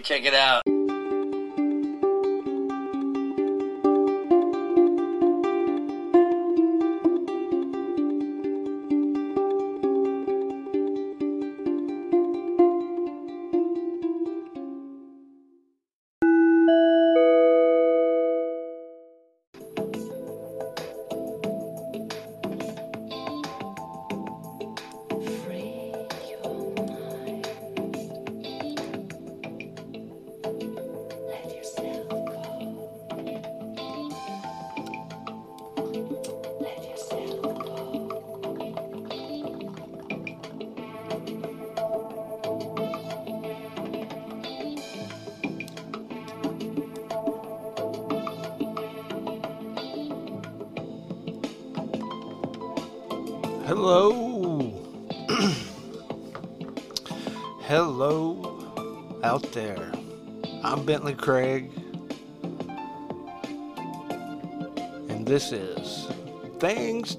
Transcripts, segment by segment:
Check it out.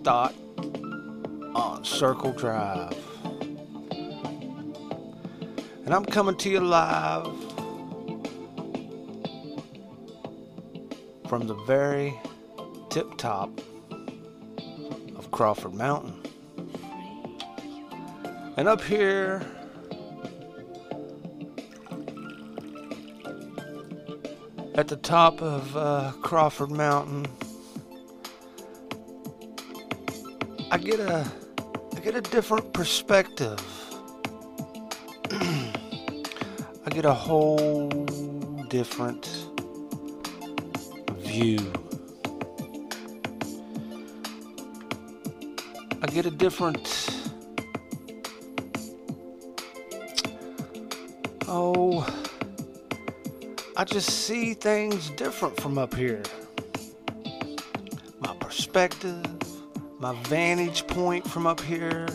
Dot on Circle Drive. And I'm coming to you live from the very tip top of Crawford Mountain. And up here, at the top of uh, Crawford Mountain, I get a I get a different perspective. I get a whole different view. I get a different Oh, I just see things different from up here. My perspective, my vantage point from up here.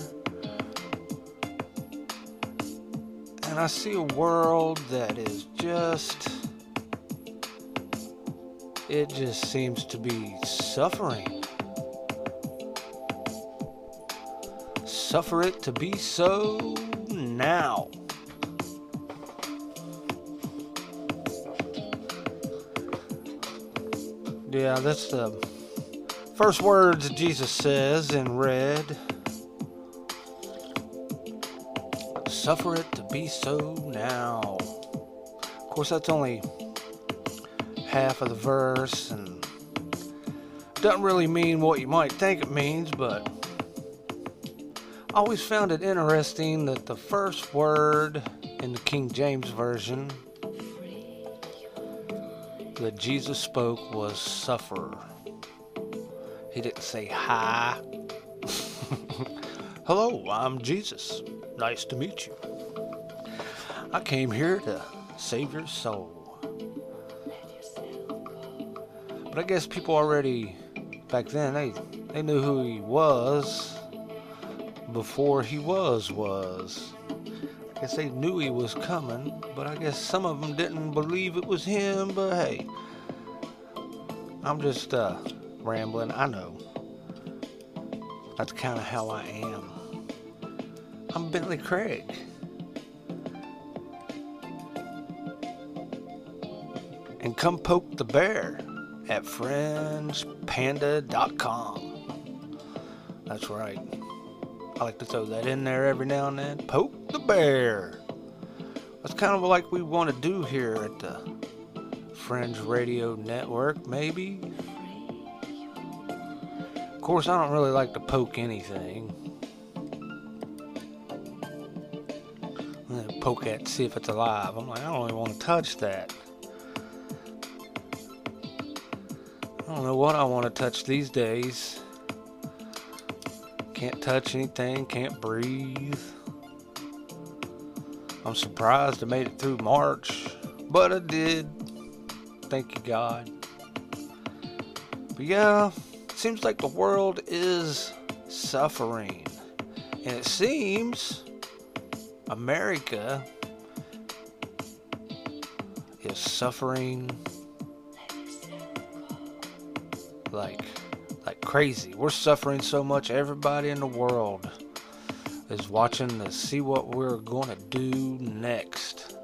And I see a world that is just. It just seems to be suffering. Suffer it to be so now. Yeah, that's the first words Jesus says in red. Suffer it to be so now. Of course, that's only half of the verse and doesn't really mean what you might think it means, but I always found it interesting that the first word in the King James Version that Jesus spoke was suffer. Say hi. Hello, I'm Jesus. Nice to meet you. I came here to save your soul. But I guess people already back then they they knew who he was before he was was. I guess they knew he was coming, but I guess some of them didn't believe it was him. But hey, I'm just uh, rambling. I know. That's kind of how I am. I'm Bentley Craig. And come poke the bear at friendspanda.com. That's right. I like to throw that in there every now and then. Poke the bear. That's kind of like we want to do here at the Fringe Radio Network, maybe. Course, I don't really like to poke anything. Poke at see if it's alive. I'm like, I don't even want to touch that. I don't know what I want to touch these days. Can't touch anything, can't breathe. I'm surprised I made it through March, but I did. Thank you, God. But yeah, seems like the world is suffering. And it seems America is suffering like like crazy. We're suffering so much everybody in the world is watching to see what we're going to do next.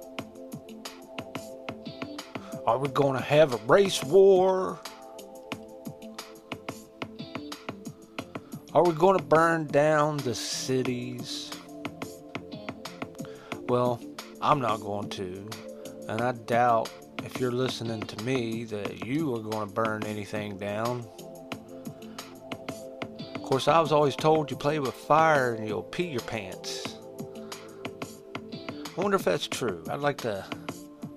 Are we going to have a race war? Are we going to burn down the cities? Well, I'm not going to. And I doubt if you're listening to me that you are going to burn anything down. Of course, I was always told you play with fire and you'll pee your pants. I wonder if that's true. I'd like to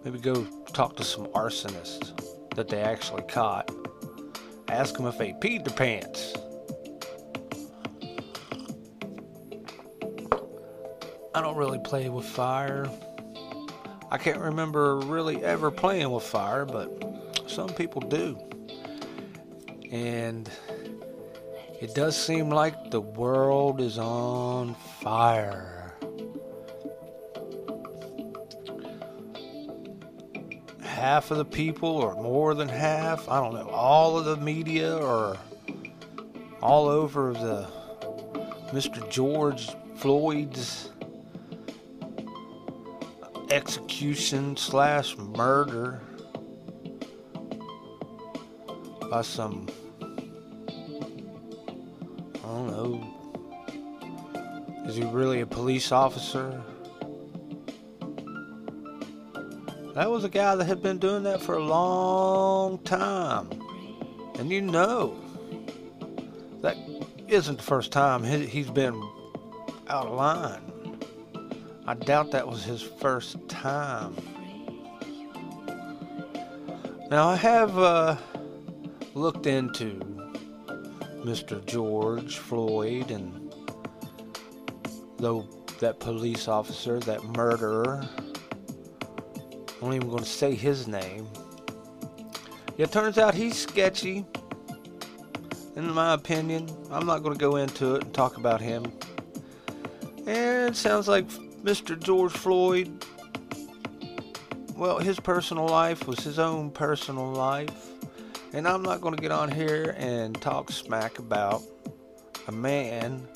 maybe go talk to some arsonists that they actually caught. Ask them if they peed their pants. I don't really play with fire. I can't remember really ever playing with fire, but some people do. And it does seem like the world is on fire. half of the people or more than half, I don't know, all of the media or all over the Mr. George Floyd's execution slash murder by some I don't know is he really a police officer? That was a guy that had been doing that for a long time. And you know, that isn't the first time he's been out of line. I doubt that was his first time. Now, I have uh, looked into Mr. George Floyd and though that police officer, that murderer, I'm not even going to say his name. It turns out he's sketchy. In my opinion, I'm not going to go into it and talk about him. And it sounds like Mr. George Floyd, well, his personal life was his own personal life. And I'm not going to get on here and talk smack about a man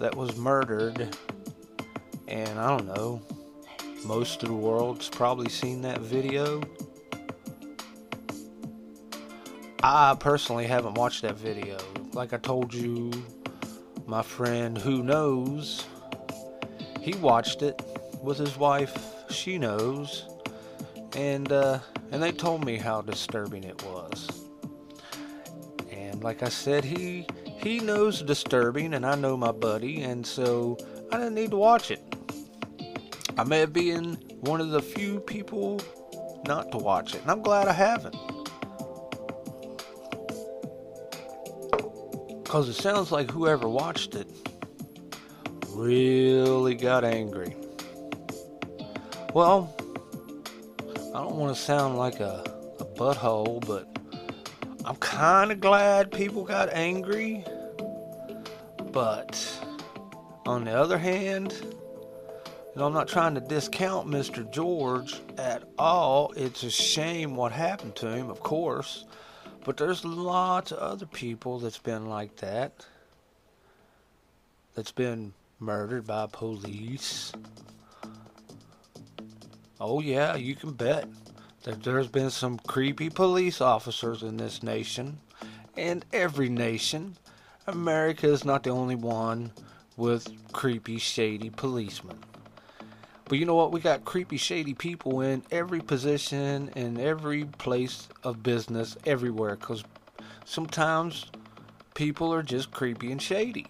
that was murdered and I don't know most of the world's probably seen that video. I personally haven't watched that video. Like I told you, my friend who knows, he watched it with his wife. She knows, and uh, and they told me how disturbing it was. And like I said, he he knows disturbing, and I know my buddy, and so I didn't need to watch it. I may have been one of the few people not to watch it, and I'm glad I haven't. Because it sounds like whoever watched it really got angry. Well, I don't want to sound like a, a butthole, but I'm kind of glad people got angry. But on the other hand, and I'm not trying to discount Mr. George at all. It's a shame what happened to him, of course. But there's lots of other people that's been like that. That's been murdered by police. Oh, yeah, you can bet that there's been some creepy police officers in this nation. And every nation. America is not the only one with creepy, shady policemen. But you know what? We got creepy, shady people in every position, in every place of business, everywhere. Because sometimes people are just creepy and shady.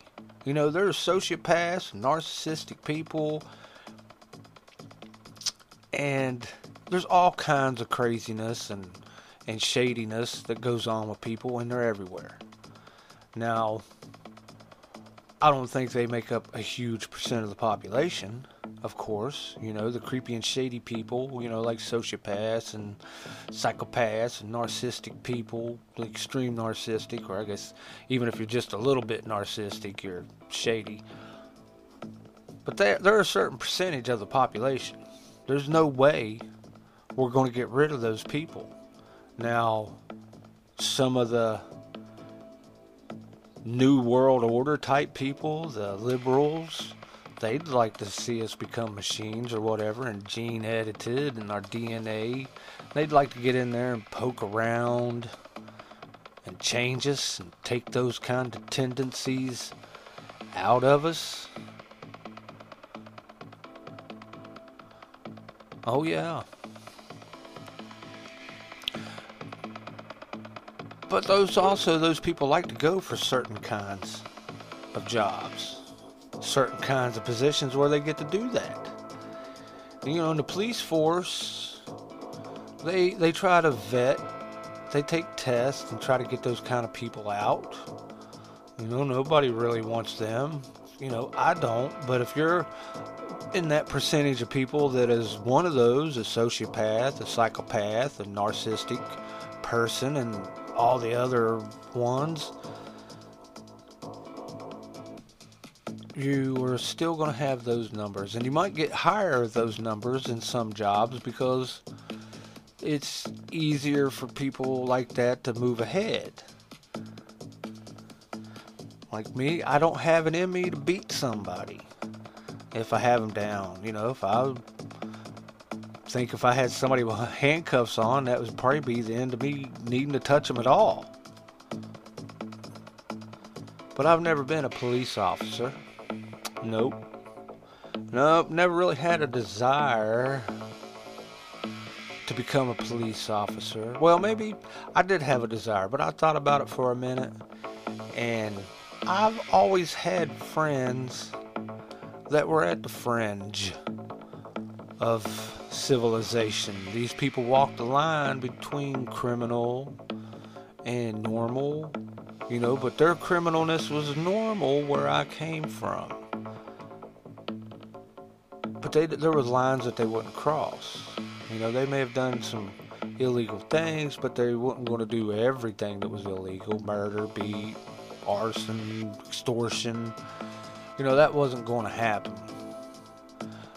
You know, there's sociopaths, narcissistic people, and there's all kinds of craziness and, and shadiness that goes on with people, and they're everywhere. Now, I don't think they make up a huge percent of the population of course, you know, the creepy and shady people, you know, like sociopaths and psychopaths and narcissistic people, extreme narcissistic, or I guess even if you're just a little bit narcissistic, you're shady. But there, there are a certain percentage of the population. There's no way we're going to get rid of those people. Now, some of the New World Order type people, the liberals, they'd like to see us become machines or whatever and gene edited and our DNA. They'd like to get in there and poke around and change us and take those kind of tendencies out of us. Oh, yeah. But those also, those people like to go for certain kinds of jobs, certain kinds of positions where they get to do that. You know, in the police force, they they try to vet, they take tests and try to get those kind of people out. You know, nobody really wants them. You know, I don't. But if you're in that percentage of people that is one of those, a sociopath, a psychopath, a narcissistic person, and all the other ones, you are still going to have those numbers. And you might get higher those numbers in some jobs because it's easier for people like that to move ahead. Like me, I don't have it in me to beat somebody if I have them down. You know, if I think if I had somebody with handcuffs on, that would probably be the end of me needing to touch them at all. But I've never been a police officer. Nope. Nope, never really had a desire to become a police officer. Well, maybe I did have a desire, but I thought about it for a minute. And I've always had friends that were at the fringe of civilization. These people walked the line between criminal and normal, you know, but their criminalness was normal where I came from. But they, there were lines that they wouldn't cross. You know, they may have done some illegal things, but they weren't going to do everything that was illegal murder, beat, arson, extortion. You know, that wasn't going to happen.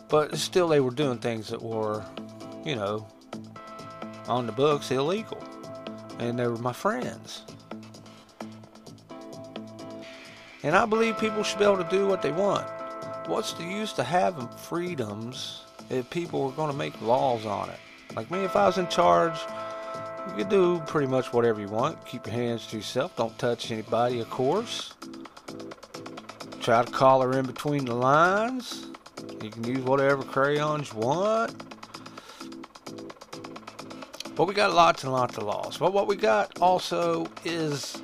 But still, they were doing things that were, you know, on the books illegal. And they were my friends. And I believe people should be able to do what they want. What's the use to having freedoms if people are going to make laws on it? Like me, if I was in charge, you could do pretty much whatever you want. Keep your hands to yourself. Don't touch anybody, of course. Try to collar in between the lines. You can use whatever crayons you want. But we got lots and lots of laws. But what we got also is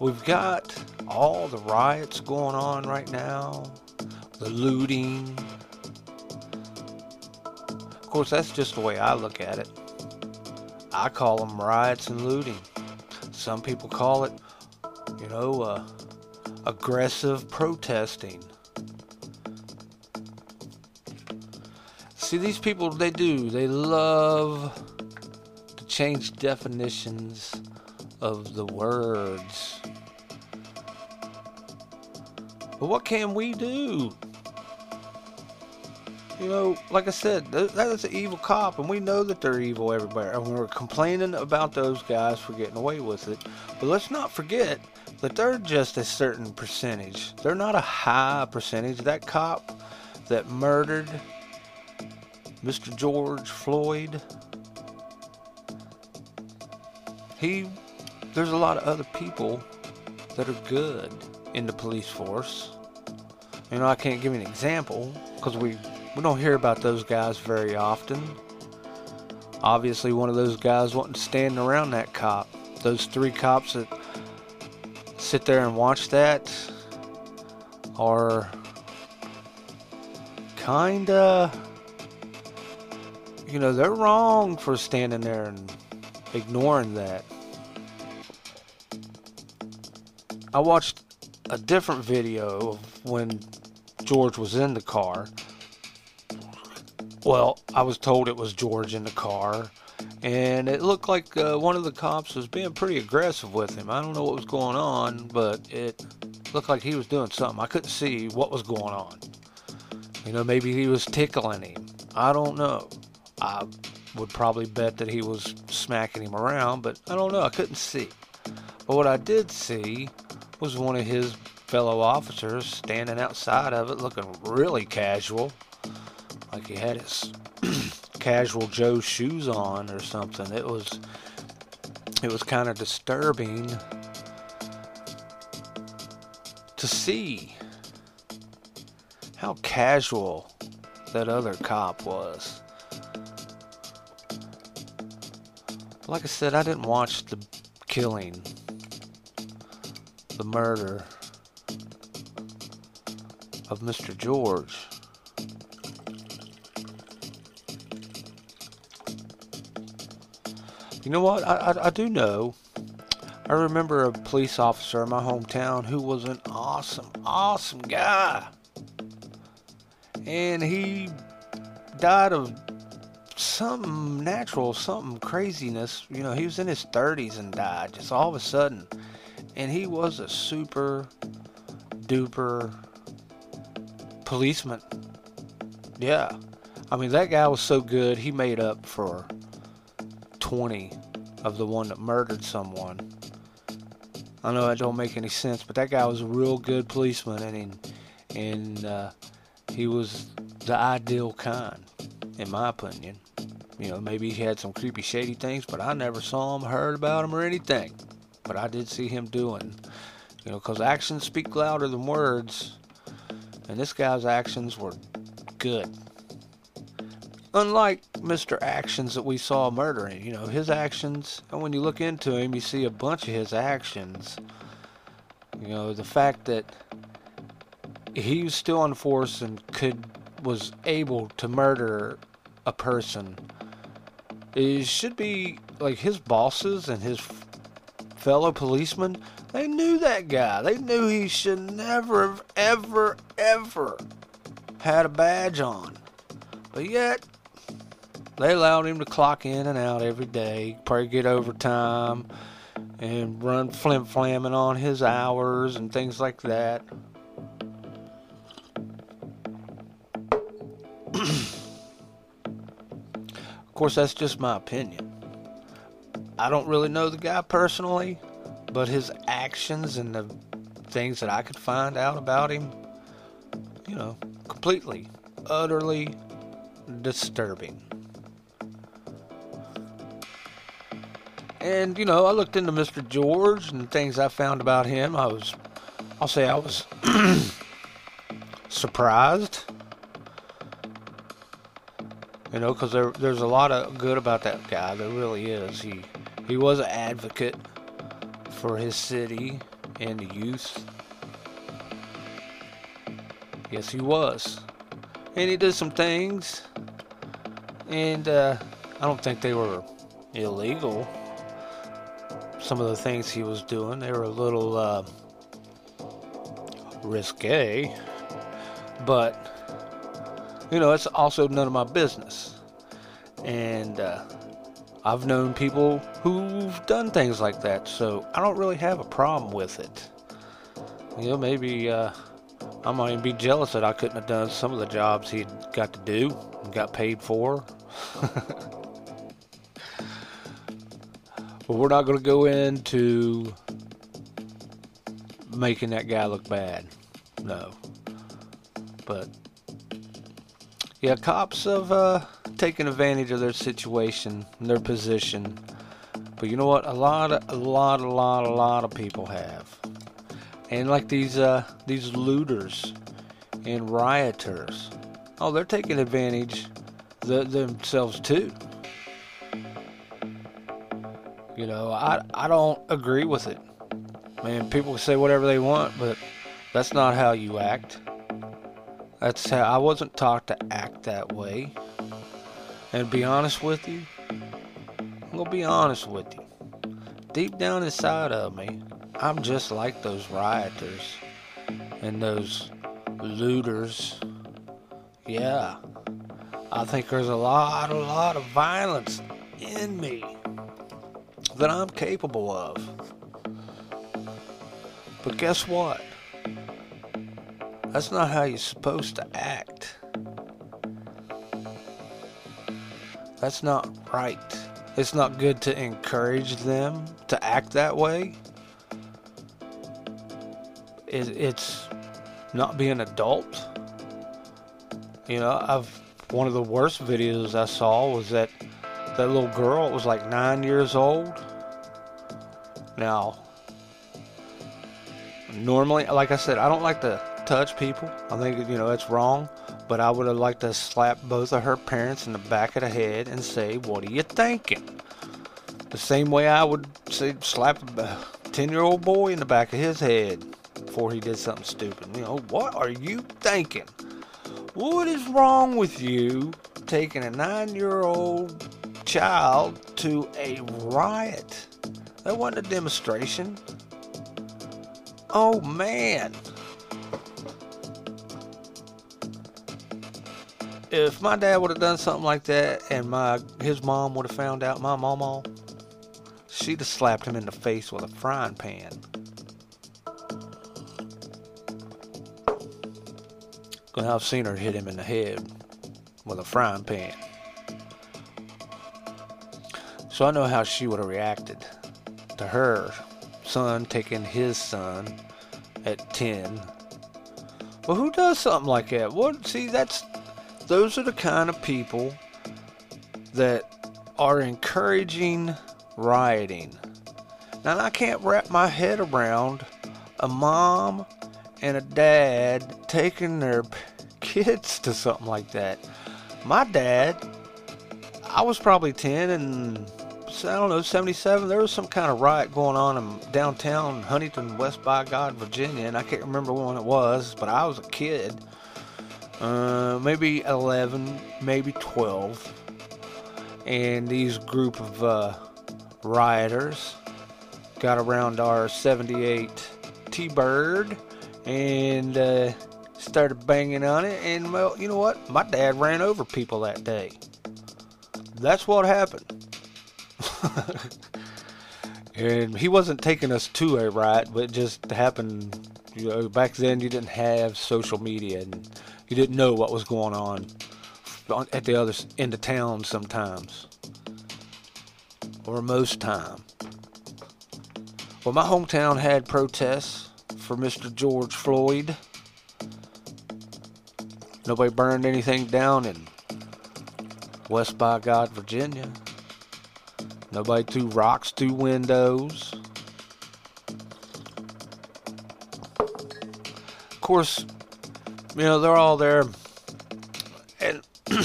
we've got all the riots going on right now, the looting. Of course, that's just the way I look at it. I call them riots and looting. Some people call it, you know, uh, aggressive protesting. See, these people, they do. They love to change definitions of the words. But what can we do? You know, like I said, that is an evil cop, and we know that they're evil everywhere. And we're complaining about those guys for getting away with it. But let's not forget that they're just a certain percentage. They're not a high percentage. That cop that murdered Mr. George Floyd. He, there's a lot of other people that are good in the police force. You know, I can't give an example because we, we don't hear about those guys very often. Obviously, one of those guys wasn't standing around that cop. Those three cops that sit there and watch that are kinda you know, they're wrong for standing there and ignoring that. I watched a different video of when George was in the car. Well, I was told it was George in the car, and it looked like uh, one of the cops was being pretty aggressive with him. I don't know what was going on, but it looked like he was doing something. I couldn't see what was going on. You know, maybe he was tickling him. I don't know. I would probably bet that he was smacking him around, but I don't know. I couldn't see. But what I did see was one of his fellow officers standing outside of it looking really casual. Like he had his casual Joe shoes on or something. It was it was kind of disturbing to see how casual that other cop was. Like I said, I didn't watch the killing, the murder of Mr. George. You know what? I, I, I, do know. I remember a police officer in my hometown who was an awesome, awesome guy. And he died of something natural, something craziness. You know, he was in his 30s and died just all of a sudden. And he was a super duper policeman. Yeah. I mean, that guy was so good, he made up for 20 of the one that murdered someone. I know that don't make any sense, but that guy was a real good policeman, and and uh, he was the ideal kind, in my opinion. You know, maybe he had some creepy, shady things, but I never saw him, heard about him, or anything. But I did see him doing, you know, because actions speak louder than words, and this guy's actions were good. Unlike Mr. Actions that we saw murdering, you know, his actions, and when you look into him, you see a bunch of his actions. You know, the fact that he was still on force and could was able to murder a person it should be like his bosses and his fellow policemen they knew that guy. They knew he should never have ever ever had a badge on. But yet they allowed him to clock in and out every day probably get overtime and run flim flamming on his hours and things like that. Of course, that's just my opinion. I don't really know the guy personally, but his actions and the things that I could find out about him, you know, completely, utterly disturbing. And, you know, I looked into Mr. George and things I found about him. I was, I'll say I was surprised you know, because there, there's a lot of good about that guy. There really is. He he was an advocate for his city and the youth. Yes, he was. And he did some things, and uh, I don't think they were illegal. Some of the things he was doing, they were a little uh, risque, but you know, it's also none of my business. And uh, I've known people who've done things like that, so I don't really have a problem with it. You know, maybe uh, I might even be jealous that I couldn't have done some of the jobs he got to do and got paid for. but we're not going to go into making that guy look bad. No. But yeah, cops have uh, taken advantage of their situation, their position. But you know what? A lot, of, a lot, a lot, a lot of people have. And like these, uh, these looters and rioters, oh, they're taking advantage the, themselves too. You know, I, I don't agree with it. Man, people say whatever they want, but that's not how you act. That's how I wasn't taught to act that way. And be honest with you, I'm gonna be honest with you. Deep down inside of me, I'm just like those rioters and those looters. Yeah, I think there's a lot, a lot of violence in me that I'm capable of. But guess what? That's not how you're supposed to act. That's not right. It's not good to encourage them to act that way. it, it's not being adult. You know, I've one of the worst videos I saw was that that little girl was like nine years old. Now, normally, like I said, I don't like to touch people. I think you know it's wrong. But I would have liked to slap both of her parents in the back of the head and say, "What are you thinking?" The same way I would say slap a ten-year-old boy in the back of his head before he did something stupid. You know, what are you thinking? What is wrong with you taking a nine-year-old child to a riot? That wasn't a demonstration. Oh man. If my dad would have done something like that and my his mom would have found out my mama she'd have slapped him in the face with a frying pan Cause I've seen her hit him in the head with a frying pan. So I know how she would have reacted to her son taking his son at 10. Well, who does something like that? What? See, that's those are the kind of people that are encouraging rioting. Now, I can't wrap my head around a mom and a dad taking their kids to something like that. My dad, I was probably 10 and I don't know, 77. There was some kind of riot going on in downtown Huntington, West by God, Virginia, and I can't remember when it was, but I was a kid uh, maybe 11, maybe 12. And these group of uh, rioters got around our 78 T-Bird and uh, started banging on it. And, well, you know what? My dad ran over people that day. That's what happened. and he wasn't taking us to a riot, but it just happened. You know, back then you didn't have social media and you didn't know what was going on at the other end of town sometimes, or most time. Well, my hometown had protests for Mr. George Floyd. Nobody burned anything down in West by God, Virginia. Nobody threw rocks through windows. Of course, you know, they're all there, and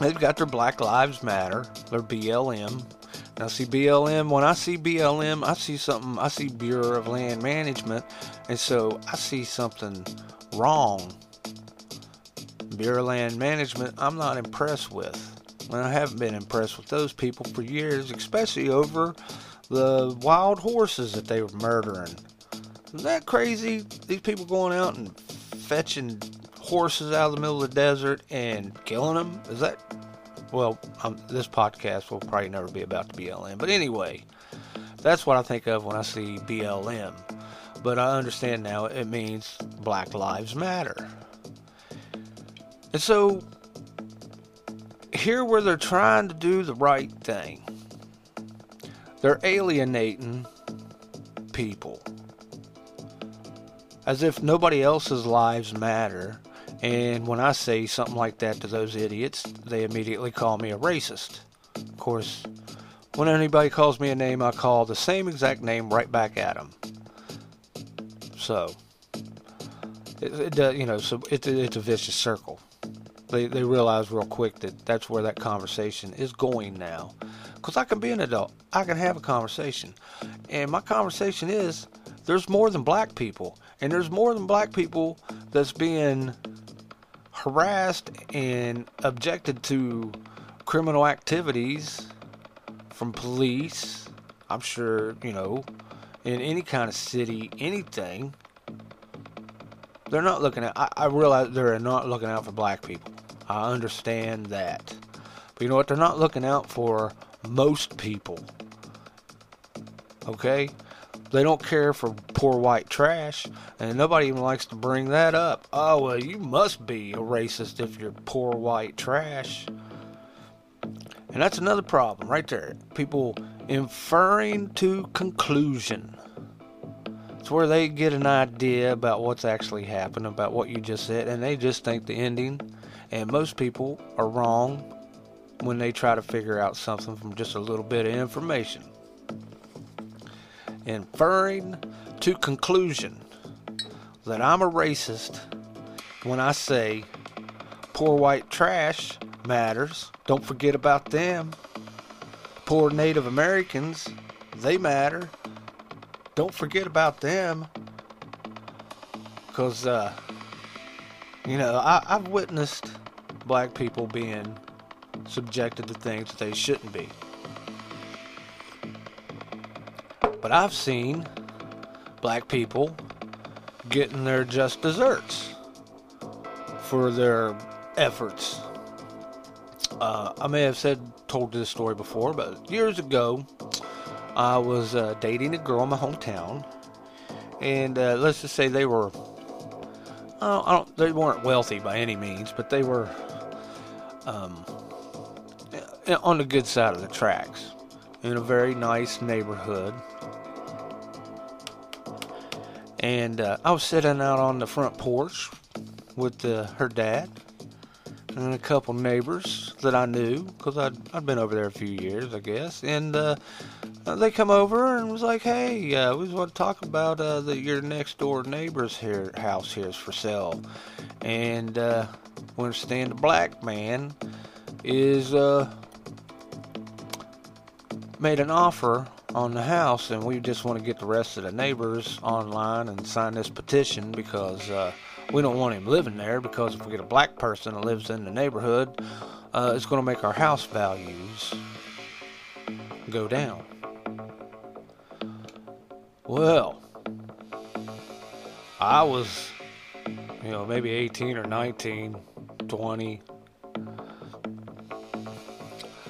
they've got their Black Lives Matter, their BLM. Now, see BLM. When I see BLM, I see something. I see Bureau of Land Management, and so I see something wrong. Bureau of Land Management, I'm not impressed with. And I haven't been impressed with those people for years, especially over the wild horses that they were murdering. Isn't that crazy? These people going out and fetching horses out of the middle of the desert and killing them? Is that. Well, um, this podcast will probably never be about the BLM. But anyway, that's what I think of when I see BLM. But I understand now it means Black Lives Matter. And so, here where they're trying to do the right thing, they're alienating people as if nobody else's lives matter. And when I say something like that to those idiots, they immediately call me a racist. Of course, when anybody calls me a name, I call the same exact name right back at them. So, it, it uh, you know, so it, it's a vicious circle. They, they realize real quick that that's where that conversation is going now. Because I can be an adult, I can have a conversation. And my conversation is there's more than black people. And there's more than black people that's being harassed and objected to criminal activities from police. I'm sure, you know, in any kind of city, anything. They're not looking at, I, I realize they're not looking out for black people. I understand that. But you know what? They're not looking out for most people. Okay? They don't care for poor white trash, and nobody even likes to bring that up. Oh, well, you must be a racist if you're poor white trash. And that's another problem right there. People inferring to conclusion. It's where they get an idea about what's actually happened, about what you just said, and they just think the ending. And most people are wrong when they try to figure out something from just a little bit of information. Inferring to conclusion that I'm a racist when I say poor white trash matters. Don't forget about them. Poor Native Americans, they matter. Don't forget about them. Because, uh, you know, I, I've witnessed black people being subjected to things that they shouldn't be. But I've seen black people getting their just desserts for their efforts. Uh, I may have said told this story before, but years ago, I was uh, dating a girl in my hometown, and uh, let's just say they were. I don't, they weren't wealthy by any means, but they were um, on the good side of the tracks in a very nice neighborhood. And uh, I was sitting out on the front porch with uh, her dad and a couple neighbors that I knew because I'd, I'd been over there a few years, I guess. And uh, they come over and was like, "Hey, uh, we just want to talk about uh, the your next door neighbor's here house here is for sale." And uh, we understand the black man is uh, made an offer on the house, and we just want to get the rest of the neighbors online and sign this petition because uh, we don't want him living there. Because if we get a black person that lives in the neighborhood, uh, it's going to make our house values go down. Well, I was, you know, maybe 18 or 19, 20.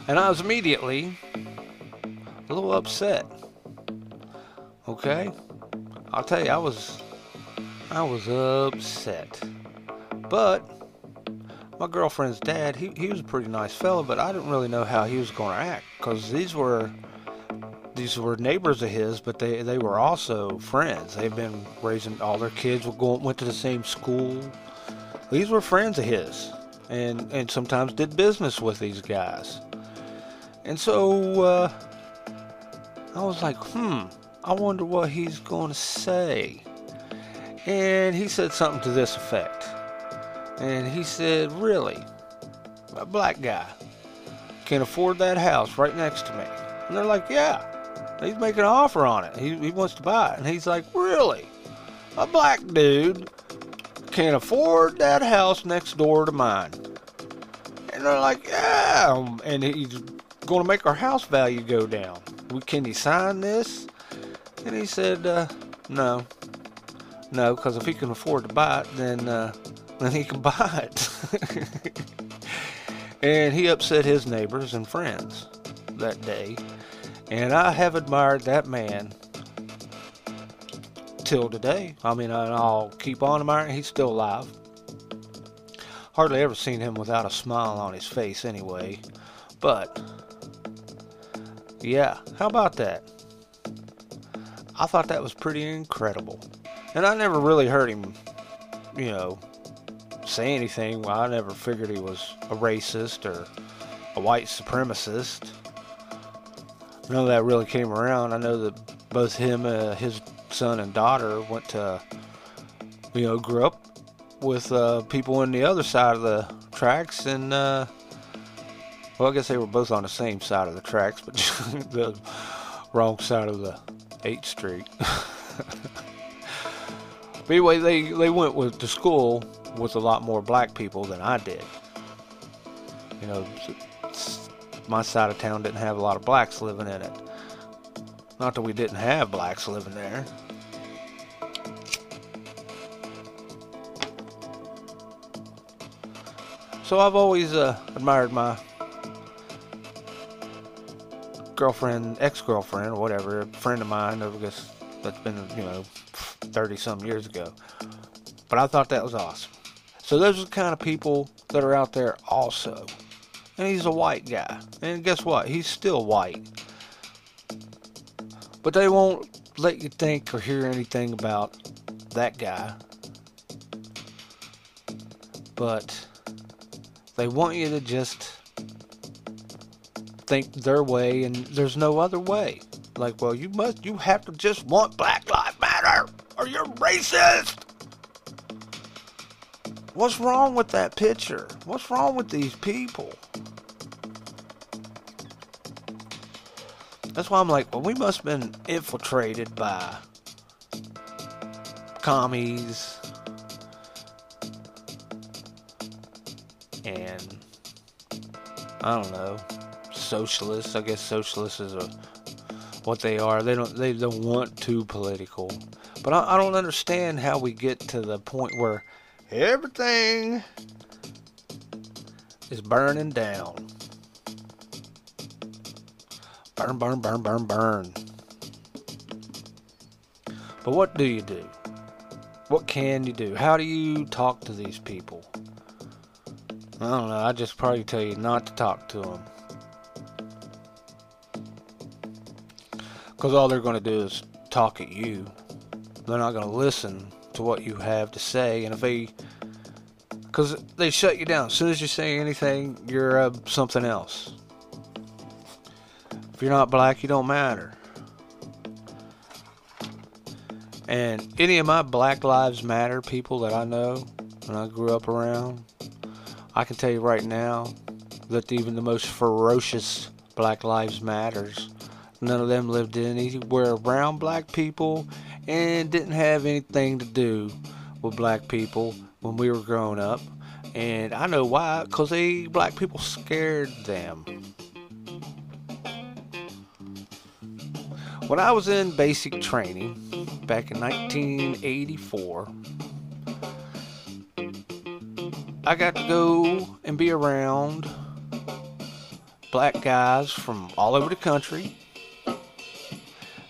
And I was immediately a little upset. Okay? I'll tell you, I was I was upset. But my girlfriend's dad, he, he was a pretty nice fellow, but I didn't really know how he was going to act because these were these were neighbors of his, but they, they were also friends. They've been raising all their kids were going went to the same school. These were friends of his, and and sometimes did business with these guys. And so uh, I was like, hmm, I wonder what he's going to say. And he said something to this effect. And he said, really, a black guy can afford that house right next to me. And they're like, yeah, he's making an offer on it. He, he wants to buy it. And he's like, really? A black dude can afford that house next door to mine. And they're like, yeah. And he's going to make our house value go down can he sign this? And he said, uh, no. No, because if he can afford to buy it, then, uh, then he can buy it. and he upset his neighbors and friends that day. And I have admired that man till today. I mean, I'll keep on admiring. He's still alive. Hardly ever seen him without a smile on his face, anyway. But yeah, how about that? I thought that was pretty incredible. And I never really heard him, you know, say anything. Well, I never figured he was a racist or a white supremacist. None of that really came around. I know that both him, uh, his son, and daughter went to, you know, grew up with uh, people on the other side of the tracks, and uh, well, I guess they were both on the same side of the tracks, but the wrong side of the 8th Street. but anyway, they, they went with to school with a lot more black people than I did. You know, my side of town didn't have a lot of blacks living in it. Not that we didn't have blacks living there. So I've always uh, admired my girlfriend, ex-girlfriend, or whatever, friend of mine. I guess that's been you know thirty some years ago. But I thought that was awesome. So those are the kind of people that are out there also. And he's a white guy. And guess what? He's still white. But they won't let you think or hear anything about that guy. But they want you to just think their way and there's no other way. Like, well, you must, you have to just want Black Lives Matter or you're racist. What's wrong with that picture? What's wrong with these people? That's why I'm like, well, we must have been infiltrated by commies and I don't know, socialists. I guess socialists is a, what they are. They don't they don't want too political. But I, I don't understand how we get to the point where everything is burning down. Burn, burn, burn, burn, burn. But what do you do? What can you do? How do you talk to these people? I don't know. I just probably tell you not to talk to them. Because all they're going to do is talk at you. They're not going to listen to what you have to say. And if they. Because they shut you down. As soon as you say anything, you're uh, something else. If you're not black, you don't matter. And any of my Black Lives Matter people that I know and I grew up around, I can tell you right now that even the most ferocious Black Lives Matters, none of them lived anywhere around black people and didn't have anything to do with black people when we were growing up. And I know why, because they black people scared them. When I was in basic training back in 1984, I got to go and be around black guys from all over the country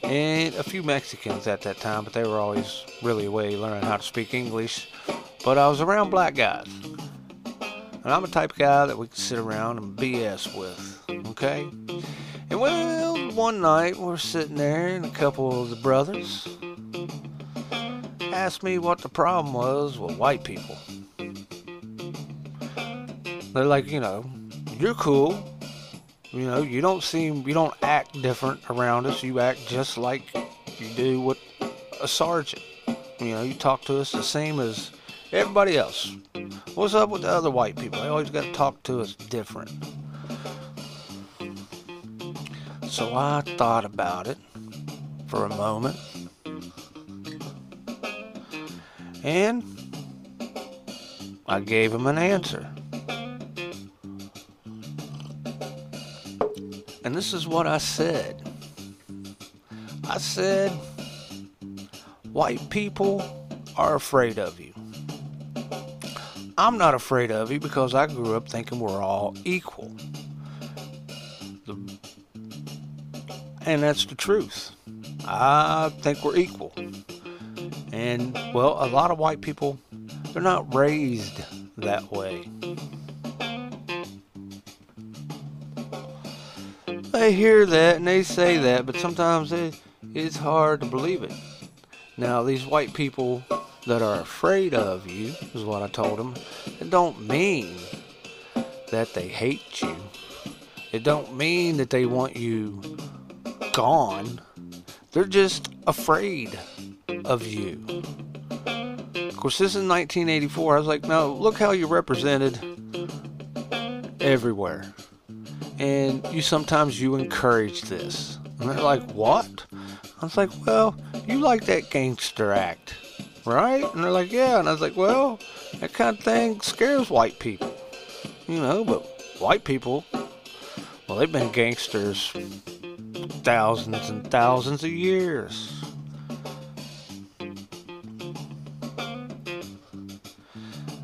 and a few Mexicans at that time, but they were always really away learning how to speak English. But I was around black guys. And I'm a type of guy that we can sit around and BS with, okay? And well, one night we're sitting there, and a couple of the brothers asked me what the problem was with white people. They're like, you know, you're cool. You know, you don't seem, you don't act different around us. You act just like you do with a sergeant. You know, you talk to us the same as everybody else. What's up with the other white people? They always got to talk to us different. So I thought about it for a moment. And I gave him an answer. And this is what I said I said, white people are afraid of you. I'm not afraid of you because I grew up thinking we're all equal. and that's the truth. I think we're equal. And, well, a lot of white people, they're not raised that way. They hear that and they say that, but sometimes it, it's hard to believe it. Now, these white people that are afraid of you, is what I told them, it don't mean that they hate you. It don't mean that they want you gone. They're just afraid of you. Of course, this is 1984. I was like, no, look how you're represented everywhere. And you sometimes you encourage this. And they're like, what? I was like, well, you like that gangster act, right? And they're like, yeah. And I was like, well, that kind of thing scares white people. You know, but white people, well, they've been gangsters thousands and thousands of years.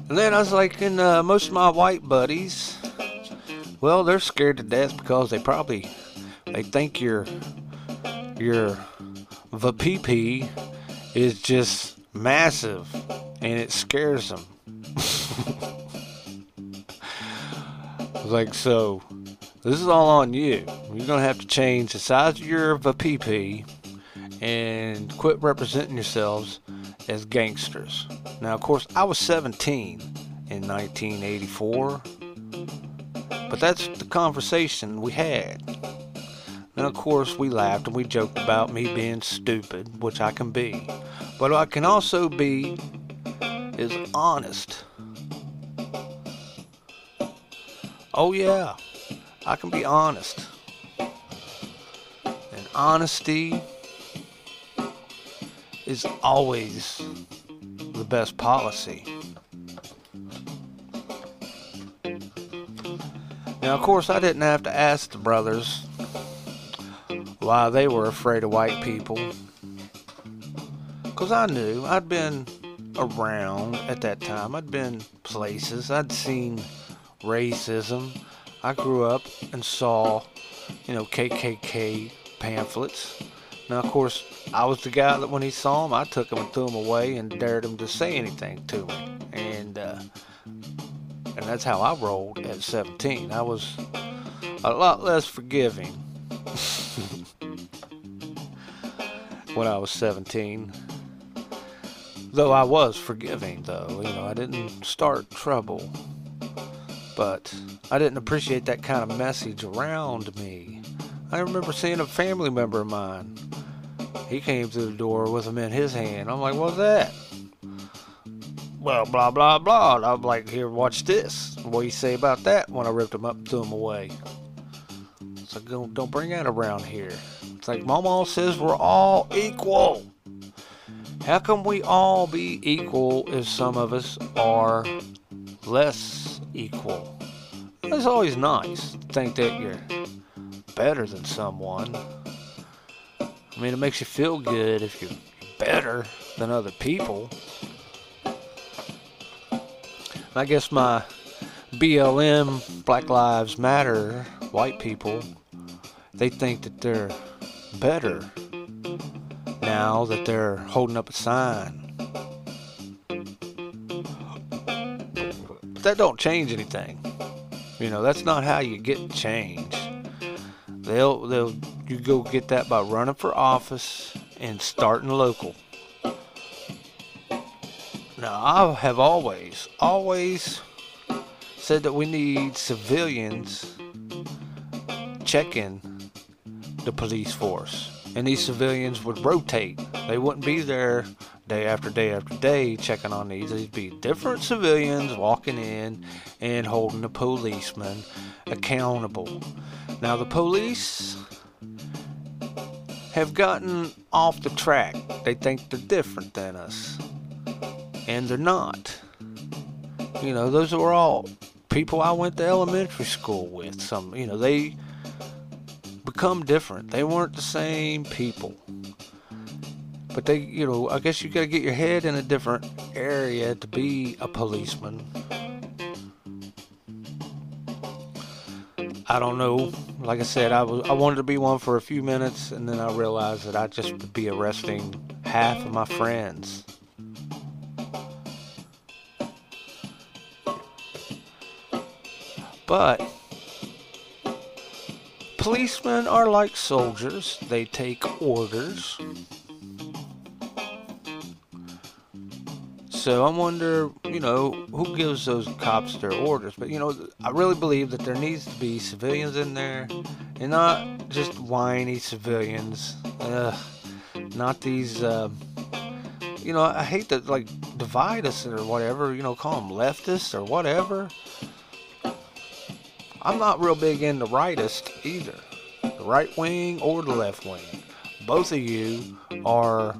And then I was like, and uh, most of my white buddies, well, they're scared to death because they probably they think your your VPP is just massive and it scares them. like so this is all on you. You're going to have to change the size of your PP and quit representing yourselves as gangsters. Now, of course, I was 17 in 1984, but that's the conversation we had. And of course, we laughed and we joked about me being stupid, which I can be. But I can also be is honest. Oh, yeah, I can be honest. And honesty is always the best policy. Now, of course, I didn't have to ask the brothers why they were afraid of white people. Because I knew. I'd been around at that time. I'd been places. I'd seen racism. I grew up and saw, you know, KKK pamphlets. Now, of course, I was the guy that when he saw him, I took him and threw him away and dared him to say anything to me. And uh, and that's how I rolled at 17. I was a lot less forgiving when I was 17. Though I was forgiving, though, you know, I didn't start trouble. But I didn't appreciate that kind of message around me. I remember seeing a family member of mine. He came through the door with him in his hand. I'm like, what's that? Well, blah, blah, blah. And I'm like, here, watch this. What do you say about that when I ripped him up threw him away? It's like, don't, don't bring that around here. It's like, Mama says we're all equal. How can we all be equal if some of us are less equal? It's always nice to think that you're better than someone. I mean, it makes you feel good if you're better than other people. I guess my BLM, Black Lives Matter, white people, they think that they're better now that they're holding up a sign. That don't change anything. You know, that's not how you get change. They'll they'll you go get that by running for office and starting local. Now, I have always, always said that we need civilians checking the police force and these civilians would rotate. They wouldn't be there day after day after day checking on these. They'd be different civilians walking in and holding the policeman accountable. Now, the police have gotten off the track. They think they're different than us, and they're not. You know, those were all people I went to elementary school with. Some, you know, they become different. They weren't the same people. But they, you know, I guess you got to get your head in a different area to be a policeman. I don't know. Like I said, I was I wanted to be one for a few minutes, and then I realized that I'd just be arresting half of my friends. But policemen are like soldiers, they take orders. So I wonder, you know, who gives those cops their orders? But, you know, I really believe that there needs to be civilians in there and not just whiny civilians. Uh, not these, uh, you know, I hate to, like, divide us or whatever, you know, call them leftists or whatever. I'm not real big into rightist either. The right wing or the left wing. Both of you are,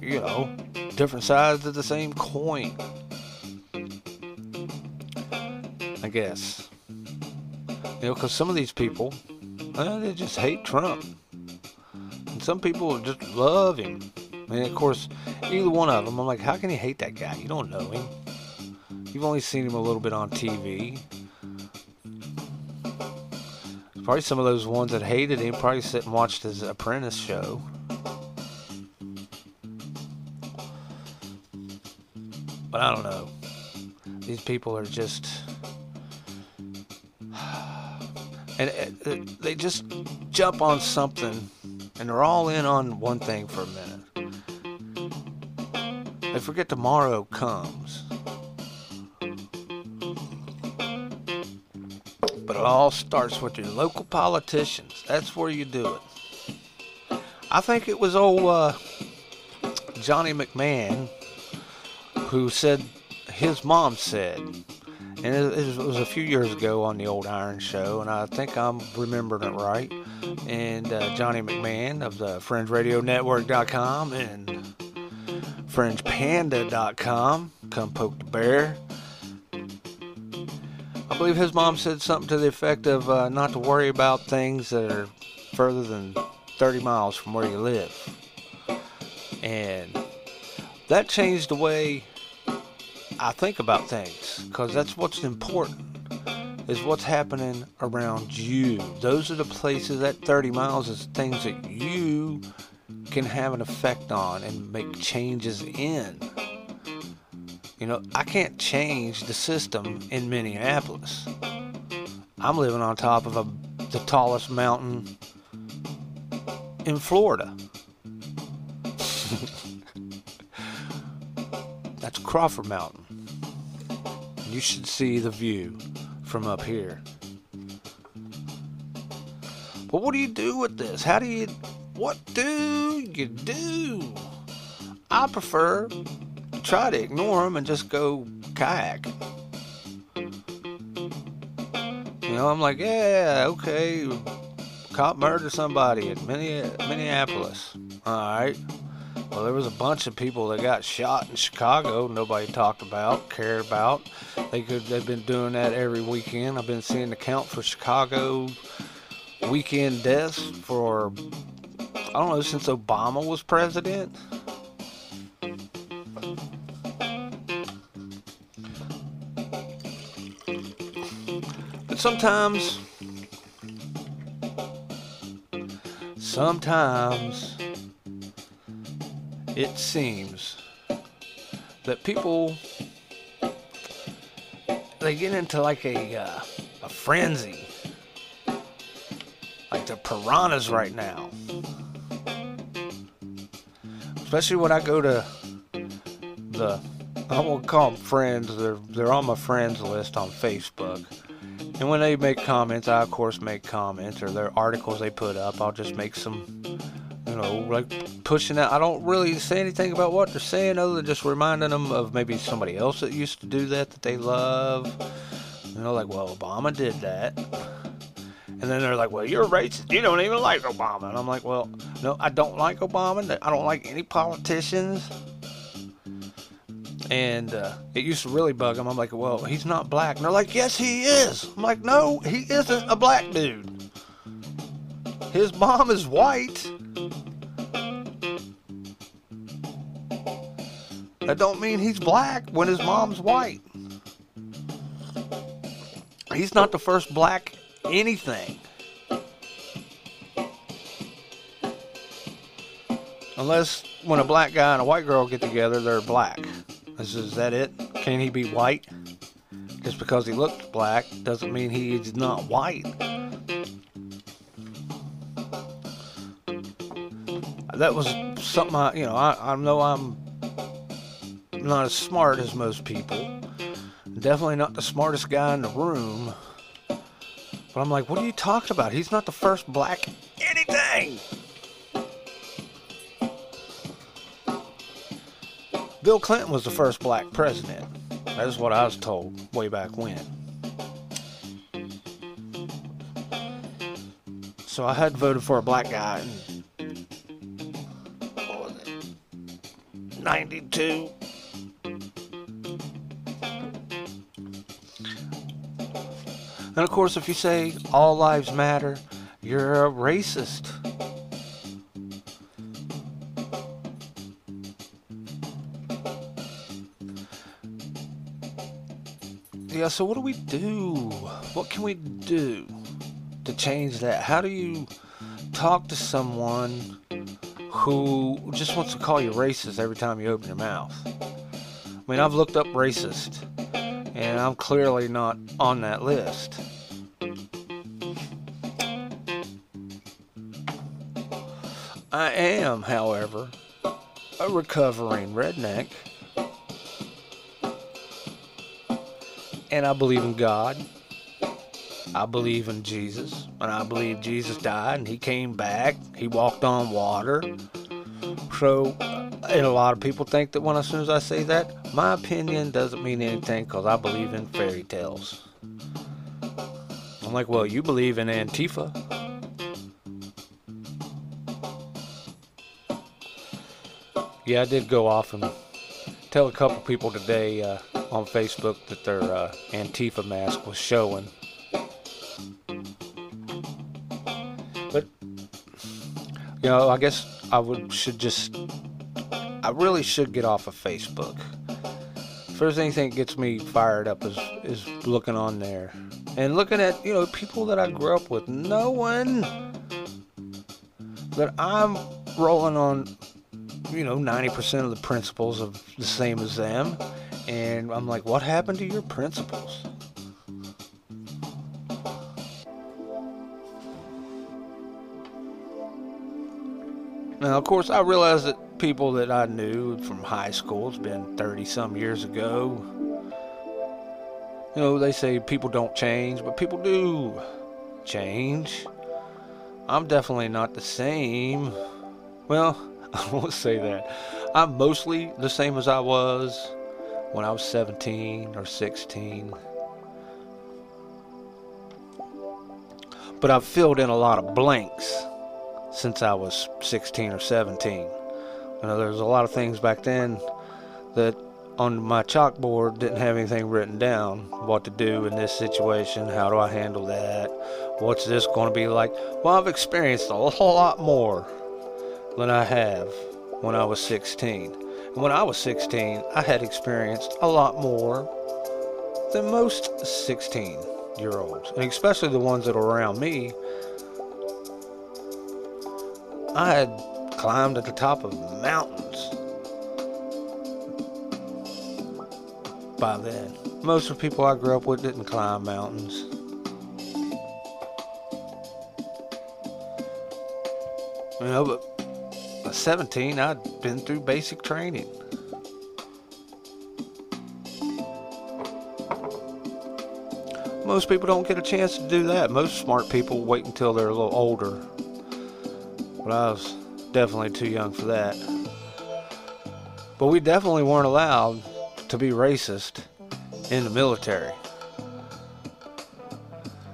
you know, different sides of the same coin. I guess. You know, because some of these people, they just hate Trump. And some people just love him. And of course, either one of them, I'm like, how can you hate that guy? You don't know him. You've only seen him a little bit on TV. Probably some of those ones that hated him probably sit and watched his apprentice show. But I don't know. These people are just. And uh, they just jump on something and they're all in on one thing for a minute. They forget tomorrow comes. But it all starts with your local politicians. That's where you do it. I think it was old uh, Johnny McMahon who said, his mom said, and it, was a few years ago on the old Iron Show, and I think I'm remembering it right. And uh, Johnny McMahon of the FringeRadioNetwork.com and FringePanda.com, come poke the bear. I believe his mom said something to the effect of uh, not to worry about things that are further than 30 miles from where you live. And that changed the way I think about things because that's what's important is what's happening around you. Those are the places that 30 miles is things that you can have an effect on and make changes in. You know, I can't change the system in Minneapolis. I'm living on top of a, the tallest mountain in Florida. That's Crawford Mountain. You should see the view from up here. But what do you do with this? How do you. What do you do? I prefer try to ignore them and just go kayak. You know, I'm like, yeah, okay, cop murdered somebody in Minneapolis. All right. Well, there was a bunch of people that got shot in Chicago. Nobody talked about, cared about. They could. They've been doing that every weekend. I've been seeing the count for Chicago weekend deaths for I don't know since Obama was president. Sometimes, sometimes it seems that people they get into like a uh, a frenzy. Like the piranhas right now. Especially when I go to the I won't call them friends they're they're on my friends list on Facebook and when they make comments I of course make comments or their articles they put up I'll just make some you know, like pushing out. I don't really say anything about what they're saying other than just reminding them of maybe somebody else that used to do that that they love. You know, like, well, Obama did that. And then they're like, well, you're racist. You don't even like Obama. And I'm like, well, no, I don't like Obama. I don't like any politicians. And uh, it used to really bug them. I'm like, well, he's not black. And they're like, yes, he is. I'm like, no, he isn't a black dude. His mom is white. That don't mean he's black when his mom's white. He's not the first black anything. Unless when a black guy and a white girl get together, they're black. Is, is that it? Can he be white? Just because he looks black doesn't mean he is not white. That was something I, you know, I, I know I'm not as smart as most people. Definitely not the smartest guy in the room. But I'm like, what are you talking about? He's not the first black anything. Bill Clinton was the first black president. That is what I was told way back when. So I had voted for a black guy in 92. And of course, if you say all lives matter, you're a racist. Yeah, so what do we do? What can we do to change that? How do you talk to someone who just wants to call you racist every time you open your mouth? I mean, I've looked up racist and I'm clearly not on that list. I am, however, a recovering redneck. And I believe in God. I believe in Jesus. And I believe Jesus died and he came back. He walked on water. So, and a lot of people think that when as soon as I say that, my opinion doesn't mean anything because I believe in fairy tales. I'm like, well, you believe in Antifa. Yeah, I did go off and tell a couple people today uh, on Facebook that their uh, Antifa mask was showing. But you know, I guess I would should just I really should get off of Facebook. First anything that gets me fired up is is looking on there and looking at you know people that I grew up with, No one that I'm rolling on you know 90% of the principles of the same as them, and I'm like, what happened to your principles? Now, of course, I realize that people that I knew from high school, it's been 30 some years ago, you know, they say people don't change, but people do change. I'm definitely not the same. Well, I won't say that. I'm mostly the same as I was when I was 17 or 16. But I've filled in a lot of blanks since I was 16 or 17. You know, there's a lot of things back then that on my chalkboard didn't have anything written down. What to do in this situation? How do I handle that? What's this going to be like? Well, I've experienced a lot more than I have when I was 16. When I was 16, I had experienced a lot more than most 16 year olds, and especially the ones that are around me I had climbed at the top of mountains by then. Most of the people I grew up with didn't climb mountains. You know, but at 17, I'd been through basic training. Most people don't get a chance to do that. Most smart people wait until they're a little older but I was definitely too young for that. But we definitely weren't allowed to be racist in the military.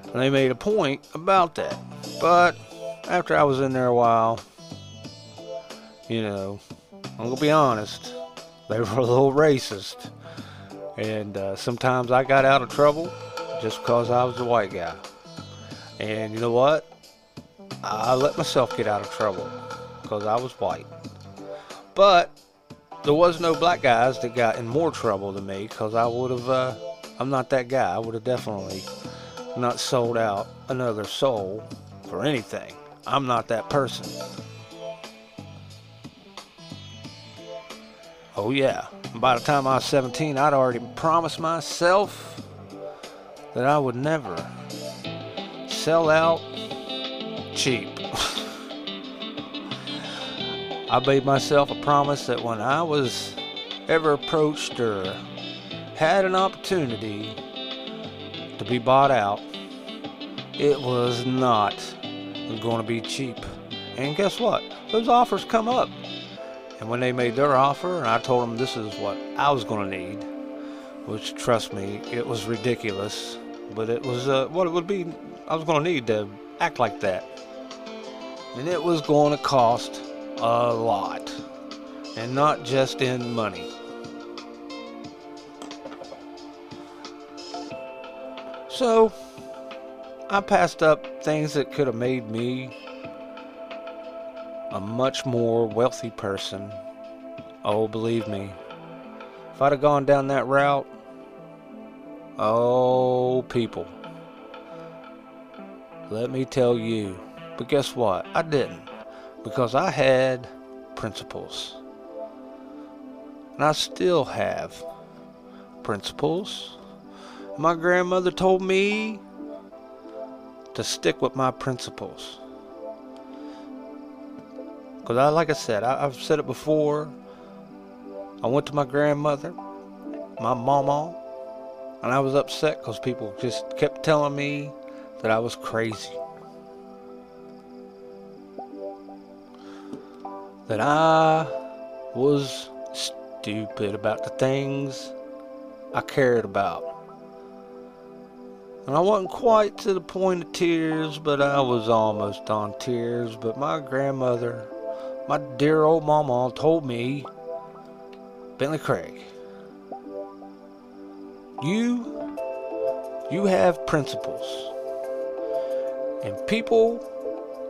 And they made a point about that. But after I was in there a while, you know, I'm to be honest, they were a little racist. And uh, sometimes I got out of trouble just because I was a white guy. And you know what? I let myself get out of trouble because I was white. But there was no black guys that got in more trouble than me because I would have, uh, I'm not that guy. I would have definitely not sold out another soul for anything. I'm not that person. Oh, yeah. By the time I was 17, I'd already promised myself that I would never sell out cheap. I made myself a promise that when I was ever approached or had an opportunity to be bought out, it was not going to be cheap. And guess what? Those offers come up. And when they made their offer, and I told them this is what I was going to need, which, trust me, it was ridiculous, but it was uh, what it would be, I was going to need to act like that and it was going to cost a lot, and not just in money. So, I passed up things that could have made me a much more wealthy person. Oh, believe me, if I'd have gone down that route, oh, people, let me tell you, but guess what? I didn't. Because I had principles. And I still have principles. My grandmother told me to stick with my principles. Because I, like I said, I, I've said it before. I went to my grandmother, my mama, and I was upset because people just kept telling me that I was crazy. That I was stupid about the things I cared about. And I wasn't quite to the point of tears, but I was almost on tears. But my grandmother, my dear old mama, told me, Bentley Craig, you, you have principles. And people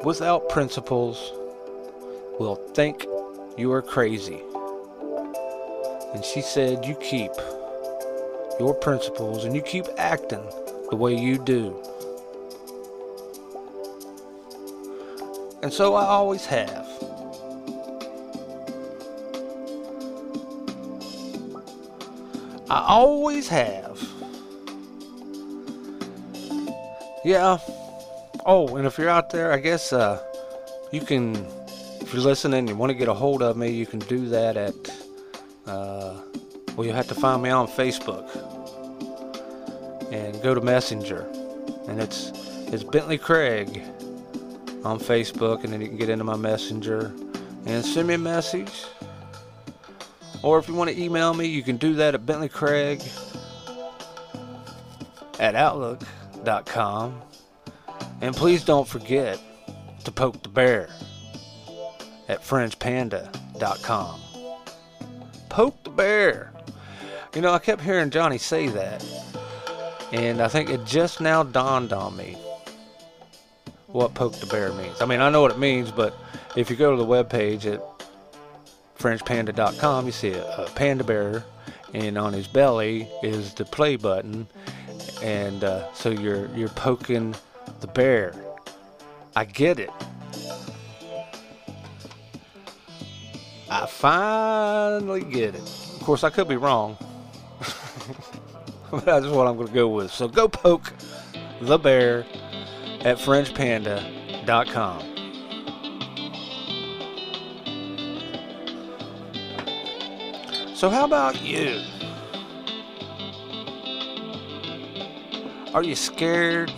without principles will think you are crazy. And she said, You keep your principles and you keep acting the way you do. And so I always have. I always have. Yeah. Oh, and if you're out there, I guess uh, you can, if you're listening and you want to get a hold of me, you can do that at, uh, well, you have to find me on Facebook and go to Messenger, and it's it's Bentley Craig on Facebook, and then you can get into my Messenger and send me a message. Or if you want to email me, you can do that at Bentley Craig at Outlook.com. And please don't forget to poke the bear at FringePanda.com. Poke the bear. You know, I kept hearing Johnny say that. And I think it just now dawned on me what poke the bear means. I mean, I know what it means, but if you go to the webpage at FringePanda.com, you see a, a panda bear, and on his belly is the play button, and uh, so you're you're poking the bear. I get it. I finally get it. Of course, I could be wrong. but that's what I'm going to go with. So go poke the bear at FringePanda.com. So, how about you? Are you scared?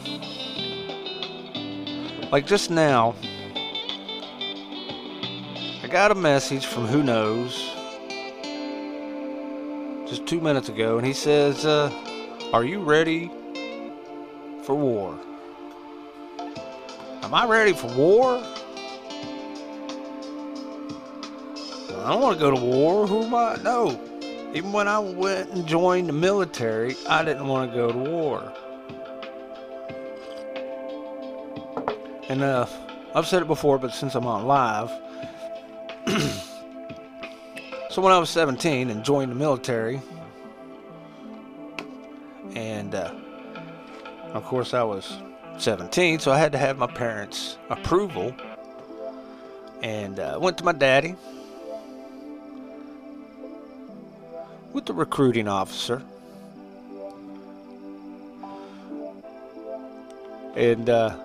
Like just now, I got a message from who knows just two minutes ago, and he says, uh, Are you ready for war? Am I ready for war? I don't want to go to war. Who am I? No. Even when I went and joined the military, I didn't want to go to war. And uh, I've said it before, but since I'm on live, so when I was 17 and joined the military, and uh, of course I was 17, so I had to have my parents' approval, and uh, went to my daddy with the recruiting officer. And uh,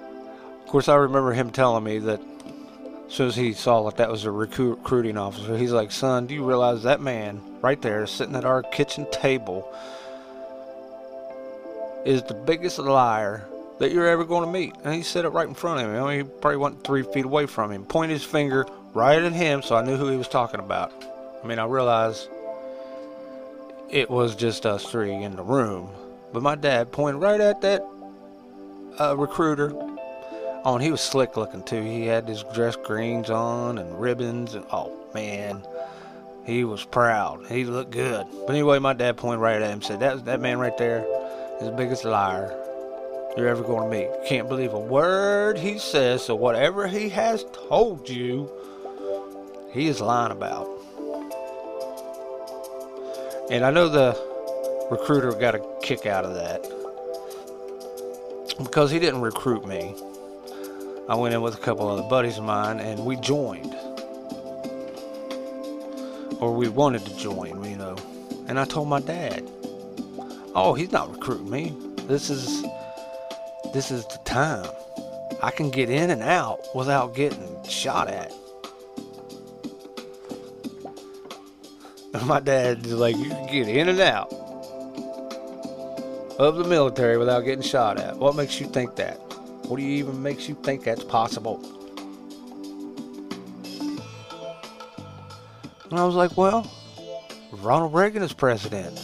of course, I remember him telling me that as soon as he saw that that was a recruit, recruiting officer, he's like, Son, do you realize that man right there sitting at our kitchen table is the biggest liar that you're ever going to meet? And he said it right in front of me. I mean, he probably went three feet away from him, pointed his finger right at him, so I knew who he was talking about. I mean, I realized it was just us three in the room. But my dad pointed right at that uh, recruiter Oh, and he was slick looking too. He had his dress greens on and ribbons, and oh man, he was proud. He looked good. But anyway, my dad pointed right at him and said, "That that man right there is the biggest liar you're ever going to meet. Can't believe a word he says. So whatever he has told you, he is lying about." And I know the recruiter got a kick out of that because he didn't recruit me. I went in with a couple other buddies of mine and we joined. Or we wanted to join, you know. And I told my dad, "Oh, he's not recruiting me. This is this is the time. I can get in and out without getting shot at." my dad's like, you can get in and out of the military without getting shot at. What makes you think that? What do you even makes you think that's possible? And I was like, well, Ronald Reagan is president.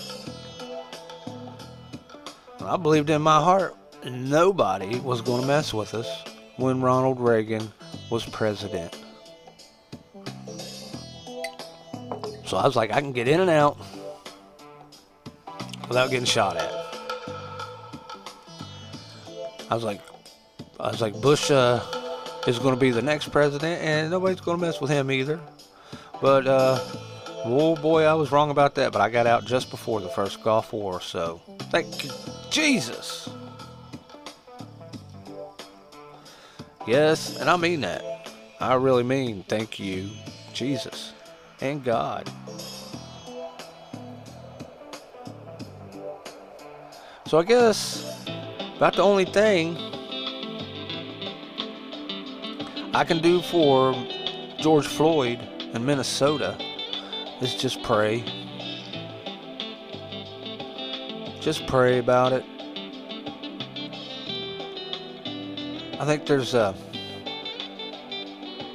And I believed in my heart nobody was going to mess with us when Ronald Reagan was president. So I was like, I can get in and out without getting shot at. I was like, I was like, Bush uh, is going to be the next president, and nobody's going to mess with him either. But uh, oh boy, I was wrong about that. But I got out just before the first Gulf War, so thank you, Jesus. Yes, and I mean that. I really mean thank you, Jesus and God. So I guess about the only thing I can do for George Floyd in Minnesota is just pray. Just pray about it. I think there's a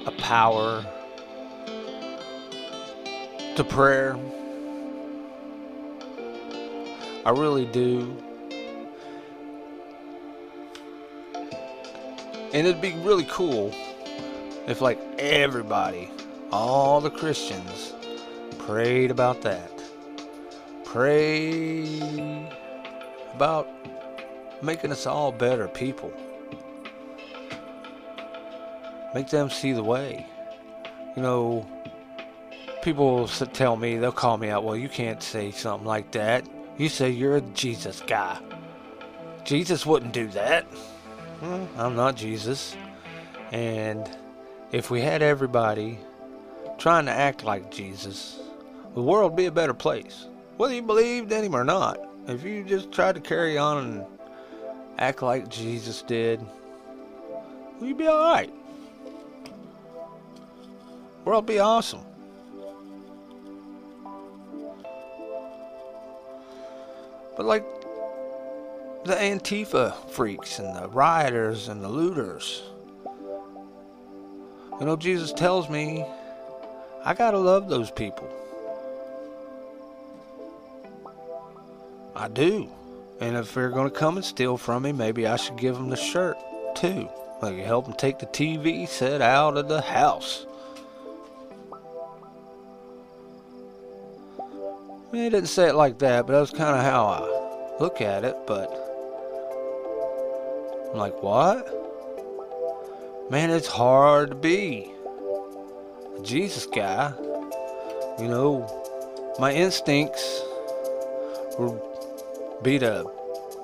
a power to prayer. I really do. And it'd be really cool if, like, everybody, all the Christians, prayed about that. Pray about making us all better people. Make them see the way. You know, people will tell me, they'll call me out, well, you can't say something like that. You say you're a Jesus guy. Jesus wouldn't do that. Well, I'm not Jesus. And if we had everybody trying to act like Jesus, the world would be a better place. Whether you believed in him or not. If you just tried to carry on and act like Jesus did, you'd be alright. World be awesome. But like the Antifa freaks and the rioters and the looters. You know, Jesus tells me I gotta love those people. I do. And if they're gonna come and steal from me, maybe I should give them the shirt too. Like help them take the TV set out of the house. I mean, he didn't say it like that, but that was kind of how I look at it. But I'm like, what? Man, it's hard to be a Jesus guy. You know, my instincts would be to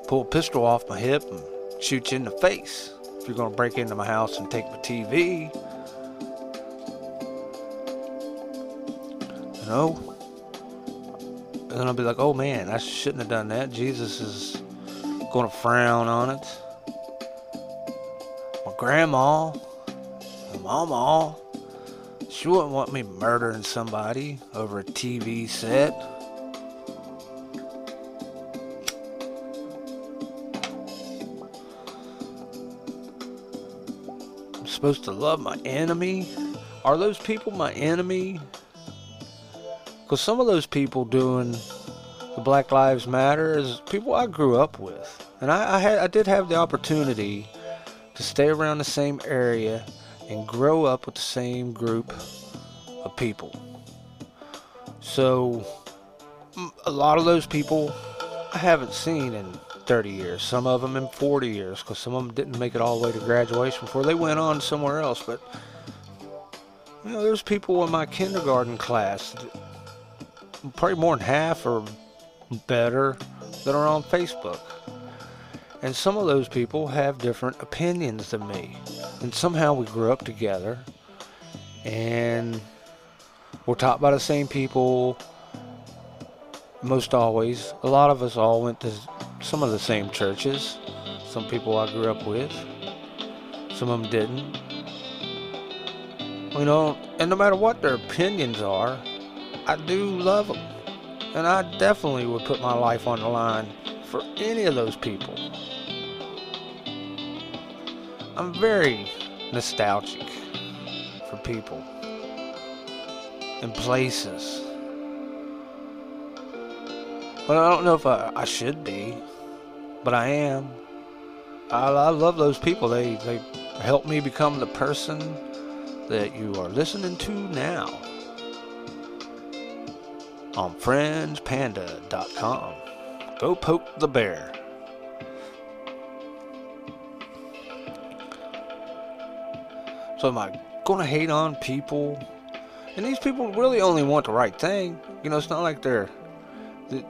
pull a pistol off my hip and shoot you in the face if you're going to break into my house and take my TV. You know, and then I'll be like, oh man, I shouldn't have done that. Jesus is going to frown on it. My grandma, my mama, she wouldn't want me murdering somebody over a TV set. I'm supposed to love my enemy? Are those people my enemy? Because some of those people doing the Black Lives Matter is people I grew up with, and I, I had I did have the opportunity to stay around the same area and grow up with the same group of people. So a lot of those people I haven't seen in 30 years. Some of them in 40 years, because some of them didn't make it all the way to graduation before they went on somewhere else. But you know, there's people in my kindergarten class probably more than half or better that are on Facebook. And some of those people have different opinions than me. And somehow we grew up together and we're taught by the same people most always. A lot of us all went to some of the same churches. Some people I grew up with, some of them didn't. You know, and no matter what their opinions are, I do love them. And I definitely would put my life on the line for any of those people. I'm very nostalgic for people and places. But I don't know if I, I should be, but I am. I, I love those people. They, they help me become the person that you are listening to now on FringePanda.com. Go poke the bear. So am I going to hate on people? And these people really only want the right thing. You know, it's not like they're,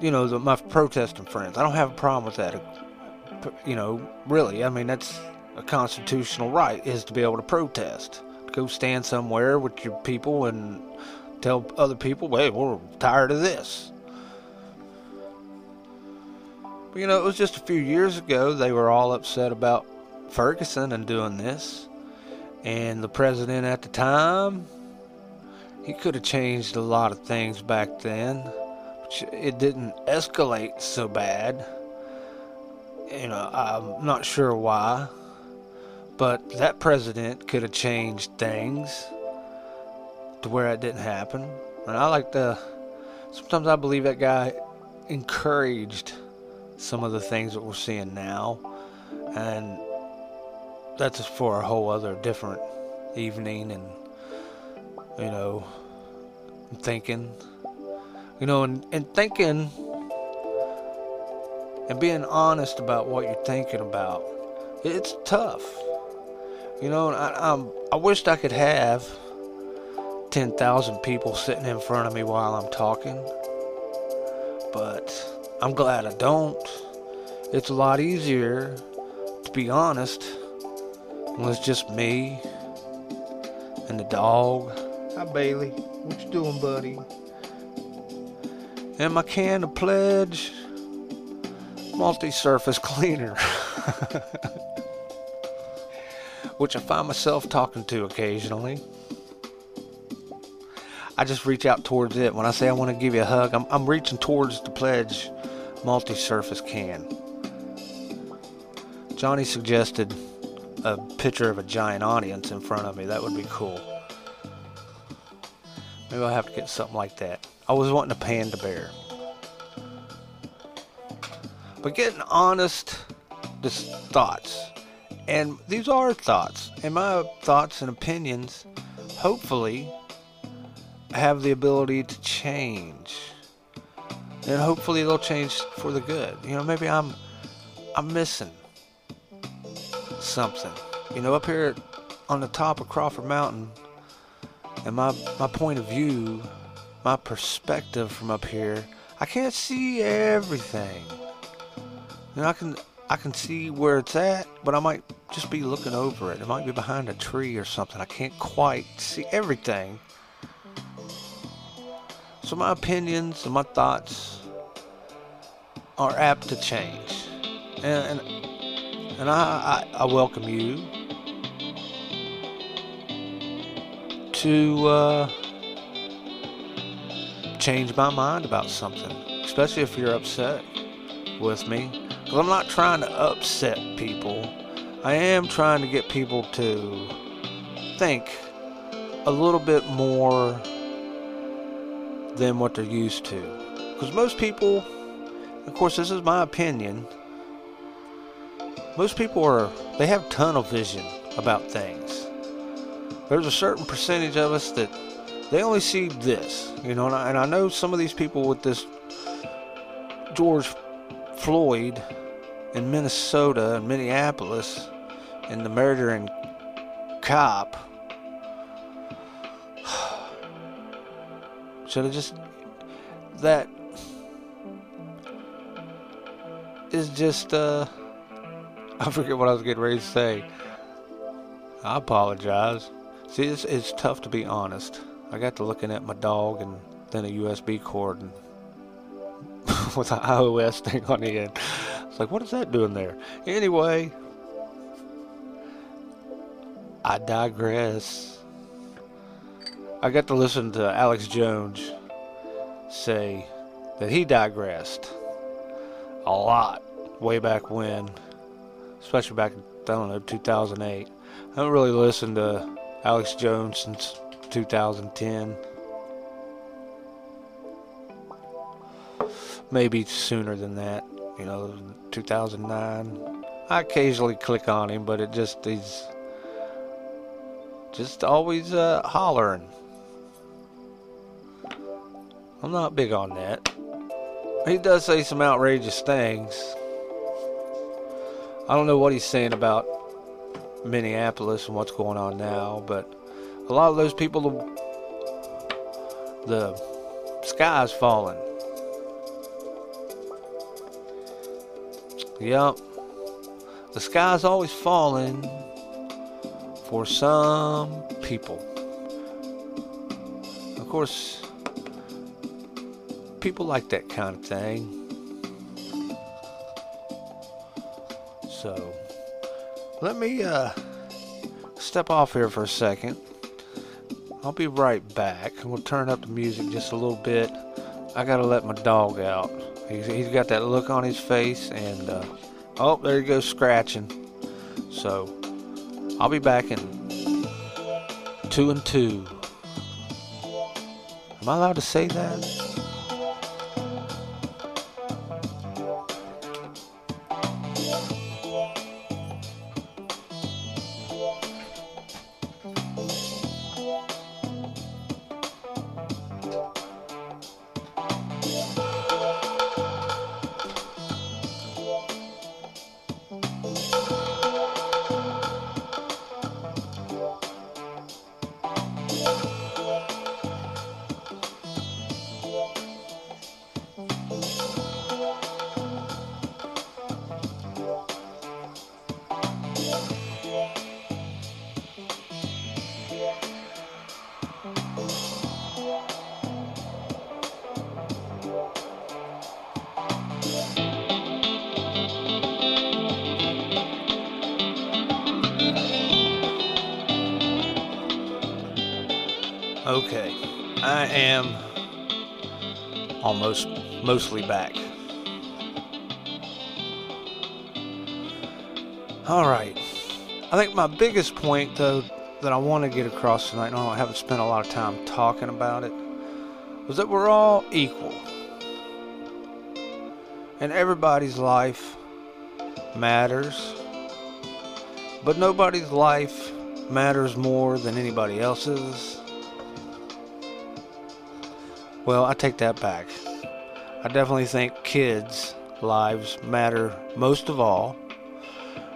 you know, the, my protesting friends. I don't have a problem with that. You know, really. I mean, that's a constitutional right is to be able to protest. Go stand somewhere with your people and tell other people, hey, we're tired of this. But, you know, it was just a few years ago they were all upset about Ferguson and doing this. And the president at the time, he could have changed a lot of things back then. It didn't escalate so bad. You know, I'm not sure why. But that president could have changed things to where it didn't happen. And I like to, sometimes I believe that guy encouraged some of the things that we're seeing now. And that's for a whole other different evening and you know thinking you know and, and thinking and being honest about what you're thinking about it's tough you know I, I'm, I wished I could have 10,000 people sitting in front of me while I'm talking but I'm glad I don't it's a lot easier to be honest well, it's just me and the dog. Hi, Bailey. What you doing, buddy? And my can of Pledge multi-surface cleaner. Which I find myself talking to occasionally. I just reach out towards it. When I say I want to give you a hug, I'm, I'm reaching towards the Pledge multi-surface can. Johnny suggested a picture of a giant audience in front of me. That would be cool. Maybe I'll have to get something like that. I was wanting a panda bear. But getting honest just thoughts. And these are thoughts. And my thoughts and opinions hopefully have the ability to change. And hopefully they'll change for the good. You know, maybe I'm I'm missing something. You know, up here on the top of Crawford Mountain, and my, my point of view, my perspective from up here, I can't see everything. You know, I can I can see where it's at, but I might just be looking over it. It might be behind a tree or something. I can't quite see everything. So my opinions and my thoughts are apt to change. And, and and I, I, I welcome you to uh, change my mind about something, especially if you're upset with me. Because I'm not trying to upset people. I am trying to get people to think a little bit more than what they're used to. Because most people, of course, this is my opinion most people are they have tunnel vision about things. There's a certain percentage of us that they only see this, you know, and I, and I know some of these people with this George Floyd in Minnesota and Minneapolis and the murdering cop should have just that is just uh I forget what I was getting ready to say. I apologize. See, it's, it's tough to be honest. I got to looking at my dog and then a USB cord and with an iOS thing on the end. It's like, what is that doing there? Anyway, I digress. I got to listen to Alex Jones, say that he digressed a lot way back when, especially back in, I don't know, 2008. I haven't really listened to Alex Jones since 2010. Maybe sooner than that, you know, 2009. I occasionally click on him, but it just, he's just always uh, hollering. I'm not big on that. He does say some outrageous things. I don't know what he's saying about Minneapolis and what's going on now, but a lot of those people, the sky's falling. Yep. The sky's always falling for some people. Of course, people like that kind of thing. So, let me uh, step off here for a second. I'll be right back. We'll turn up the music just a little bit. I gotta let my dog out. He's, he's got that look on his face, and uh, oh, there he goes scratching. So, I'll be back in two and two. Am I allowed to say that? Biggest point, though, that I want to get across tonight, and I haven't spent a lot of time talking about it, was that we're all equal. And everybody's life matters. But nobody's life matters more than anybody else's. Well, I take that back. I definitely think kids' lives matter most of all.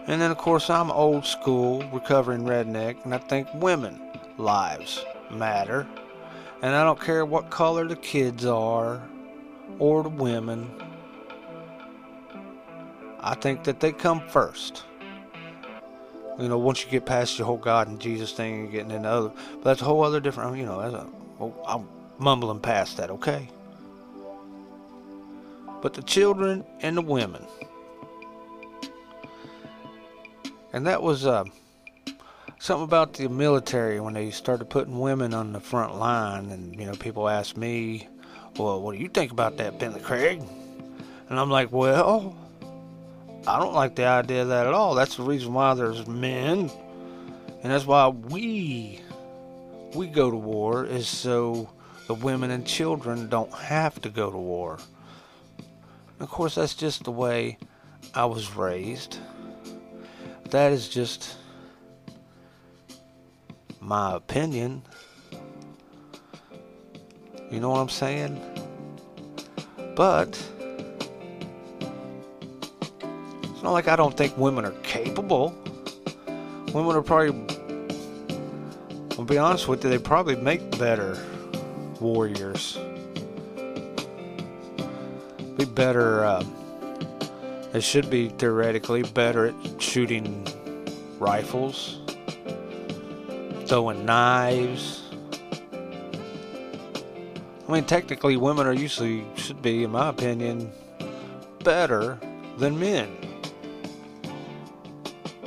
And then, of course, I'm old school, recovering redneck, and I think women' lives matter. And I don't care what color the kids are or the women. I think that they come first. You know, once you get past your whole God and Jesus thing and getting into other, but that's a whole other different. You know, a. Oh, I'm mumbling past that, okay? But the children and the women. And that was uh, something about the military when they started putting women on the front line. And, you know, people ask me, well, what do you think about that, Bentley Craig? And I'm like, well, I don't like the idea of that at all. That's the reason why there's men. And that's why we we go to war is so the women and children don't have to go to war. Of course, that's just the way I was raised. That is just my opinion. You know what I'm saying? But it's not like I don't think women are capable. Women are probably, I'll be honest with you, they probably make better warriors. Be better, uh, they should be theoretically better at shooting rifles, throwing knives. I mean, technically, women are usually, should be, in my opinion, better than men.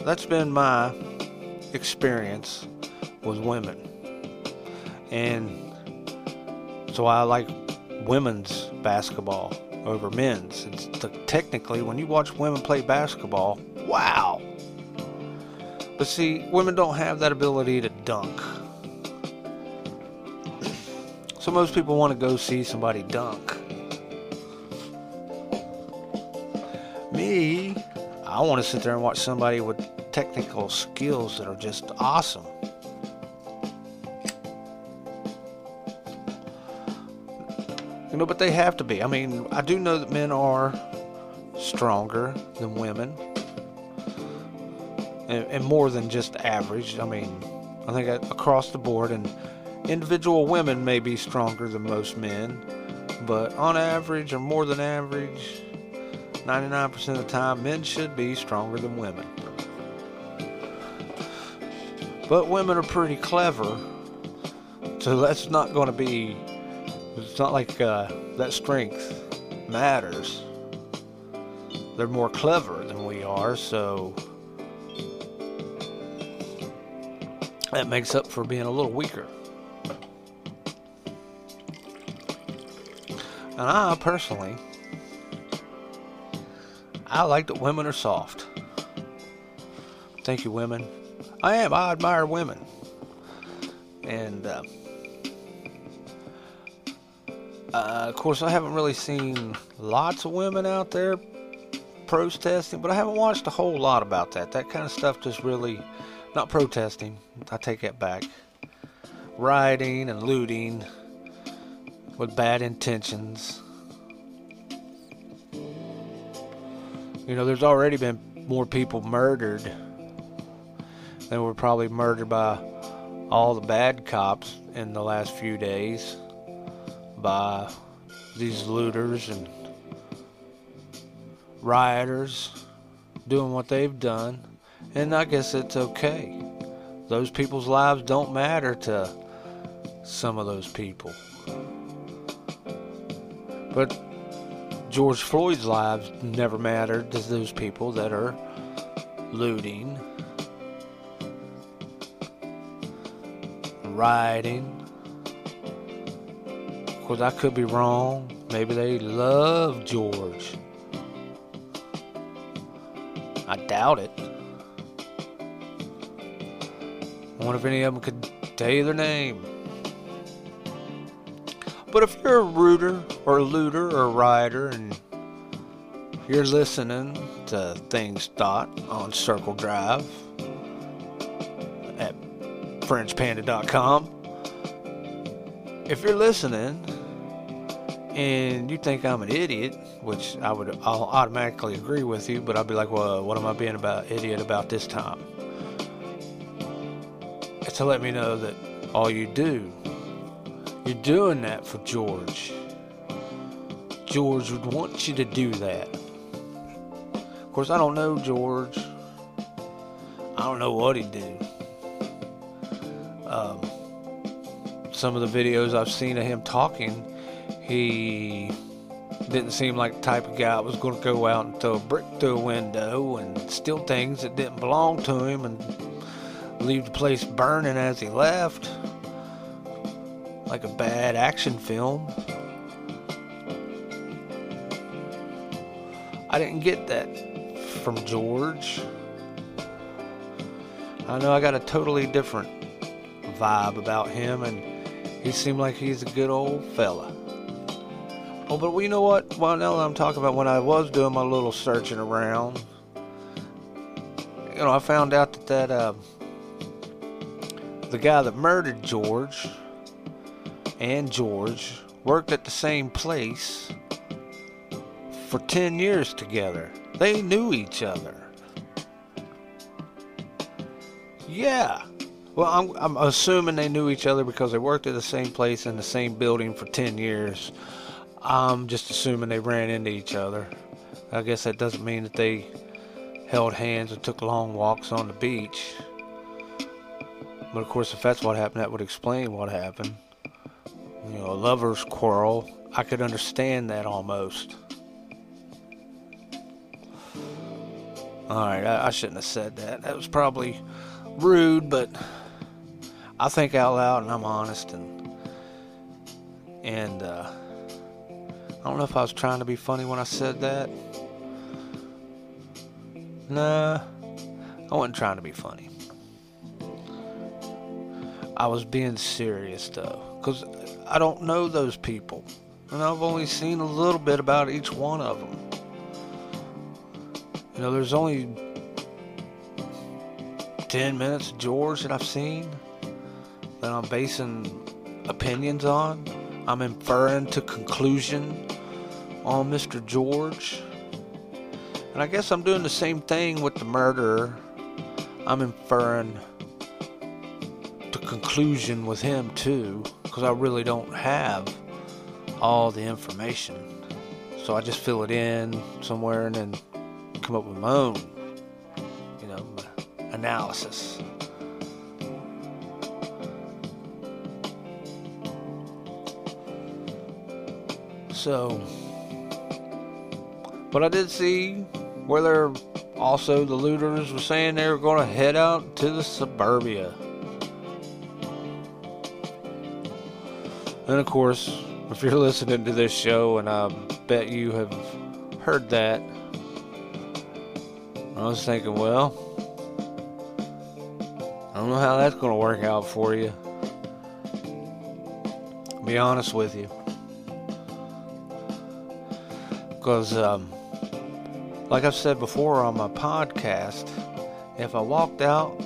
That's been my experience with women. And so I like women's basketball over men's. It's technically, when you watch women play basketball, wow. But see, women don't have that ability to dunk. So most people want to go see somebody dunk. Me, I want to sit there and watch somebody with technical skills that are just awesome. You know, but they have to be. I mean, I do know that men are stronger than women. And, and more than just average. I mean, I think across the board, and individual women may be stronger than most men, but on average, or more than average, 99% of the time, men should be stronger than women. But women are pretty clever, so that's not going to be it's not like uh, that strength matters. They're more clever than we are, so that makes up for being a little weaker. And I personally, I like that women are soft. Thank you, women. I am. I admire women. And, uh, uh, of course, I haven't really seen lots of women out there protesting, but I haven't watched a whole lot about that. That kind of stuff just really, not protesting, I take that back. Rioting and looting with bad intentions. You know, there's already been more people murdered than were probably murdered by all the bad cops in the last few days by these looters and rioters doing what they've done. And I guess it's okay. Those people's lives don't matter to some of those people. But George Floyd's lives never mattered to those people that are looting, rioting, course, I could be wrong. Maybe they love George. I doubt it. I wonder if any of them could tell you their name. But if you're a rooter or a looter or a rider and you're listening to Things Thought on Circle Drive at FringePanda.com, if you're listening and you think I'm an idiot, which I would I'll automatically agree with you, but I'll be like, well, what am I being about idiot about this time? It's to let me know that all you do, you're doing that for George. George would want you to do that. Of course, I don't know George. I don't know what he'd do. Um, some of the videos I've seen of him talking he didn't seem like the type of guy that was going to go out and throw a brick through a window and steal things that didn't belong to him and leave the place burning as he left. Like a bad action film. I didn't get that from George. I know I got a totally different vibe about him, and he seemed like he's a good old fella. Oh, but you know what? Well, now that I'm talking about when I was doing my little searching around, you know, I found out that that uh, the guy that murdered George and George worked at the same place for 10 years together. They knew each other. Yeah. Well, I'm, I'm assuming they knew each other because they worked at the same place in the same building for 10 years. I'm just assuming they ran into each other. I guess that doesn't mean that they held hands and took long walks on the beach. But of course, if that's what happened, that would explain what happened. You know, a lover's quarrel, I could understand that almost. Alright, I, I shouldn't have said that. That was probably rude, but I think out loud and I'm honest and and uh I don't know if I was trying to be funny when I said that. Nah, I wasn't trying to be funny. I was being serious though, because I don't know those people. And I've only seen a little bit about each one of them. You know, there's only 10 minutes of George that I've seen that I'm basing opinions on. I'm inferring to conclusion Oh, on Mr. George. And I guess I'm doing the same thing with the murderer. I'm inferring to conclusion with him too, because I really don't have all the information. So I just fill it in somewhere and then come up with my own, you know, analysis. So, but I did see where they're also the looters were saying they were going to head out to the suburbia. And of course, if you're listening to this show, and I bet you have heard that, I was thinking, well, I don't know how that's going to work out for you. I'll be honest with you. Because, um, like I've said before on my podcast, if I walked out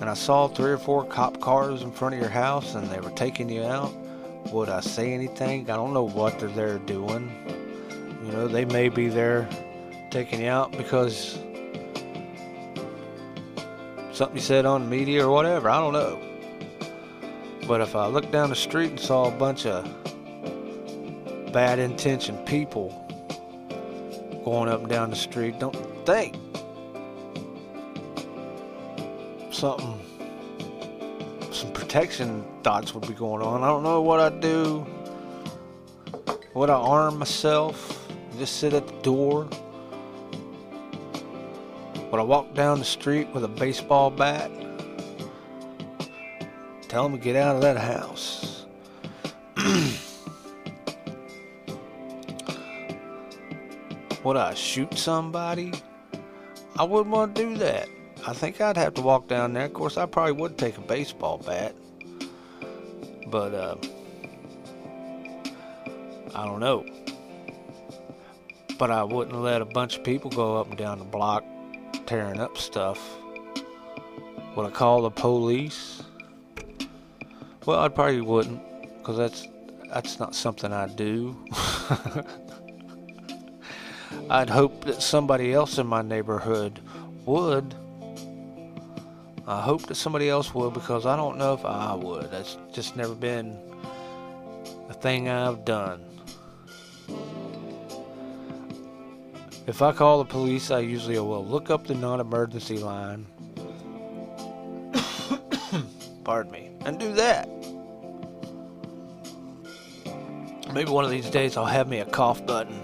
and I saw three or four cop cars in front of your house and they were taking you out, would I say anything? I don't know what they're there doing. You know, they may be there taking you out because something you said on the media or whatever. I don't know. But if I looked down the street and saw a bunch of bad intentioned people going up and down the street, don't think something, some protection thoughts would be going on. I don't know what I'd do. Would I arm myself? Just sit at the door? Would I walk down the street with a baseball bat? Tell them to get out of that house. Would I shoot somebody? I wouldn't want to do that. I think I'd have to walk down there. Of course, I probably would take a baseball bat. But, uh, I don't know. But I wouldn't let a bunch of people go up and down the block tearing up stuff. Would I call the police? Well, I probably wouldn't, because that's that's not something I do. I'd hope that somebody else in my neighborhood would. I hope that somebody else would because I don't know if I would. That's just never been a thing I've done. If I call the police, I usually will look up the non emergency line. Pardon me. And do that. Maybe one of these days I'll have me a cough button.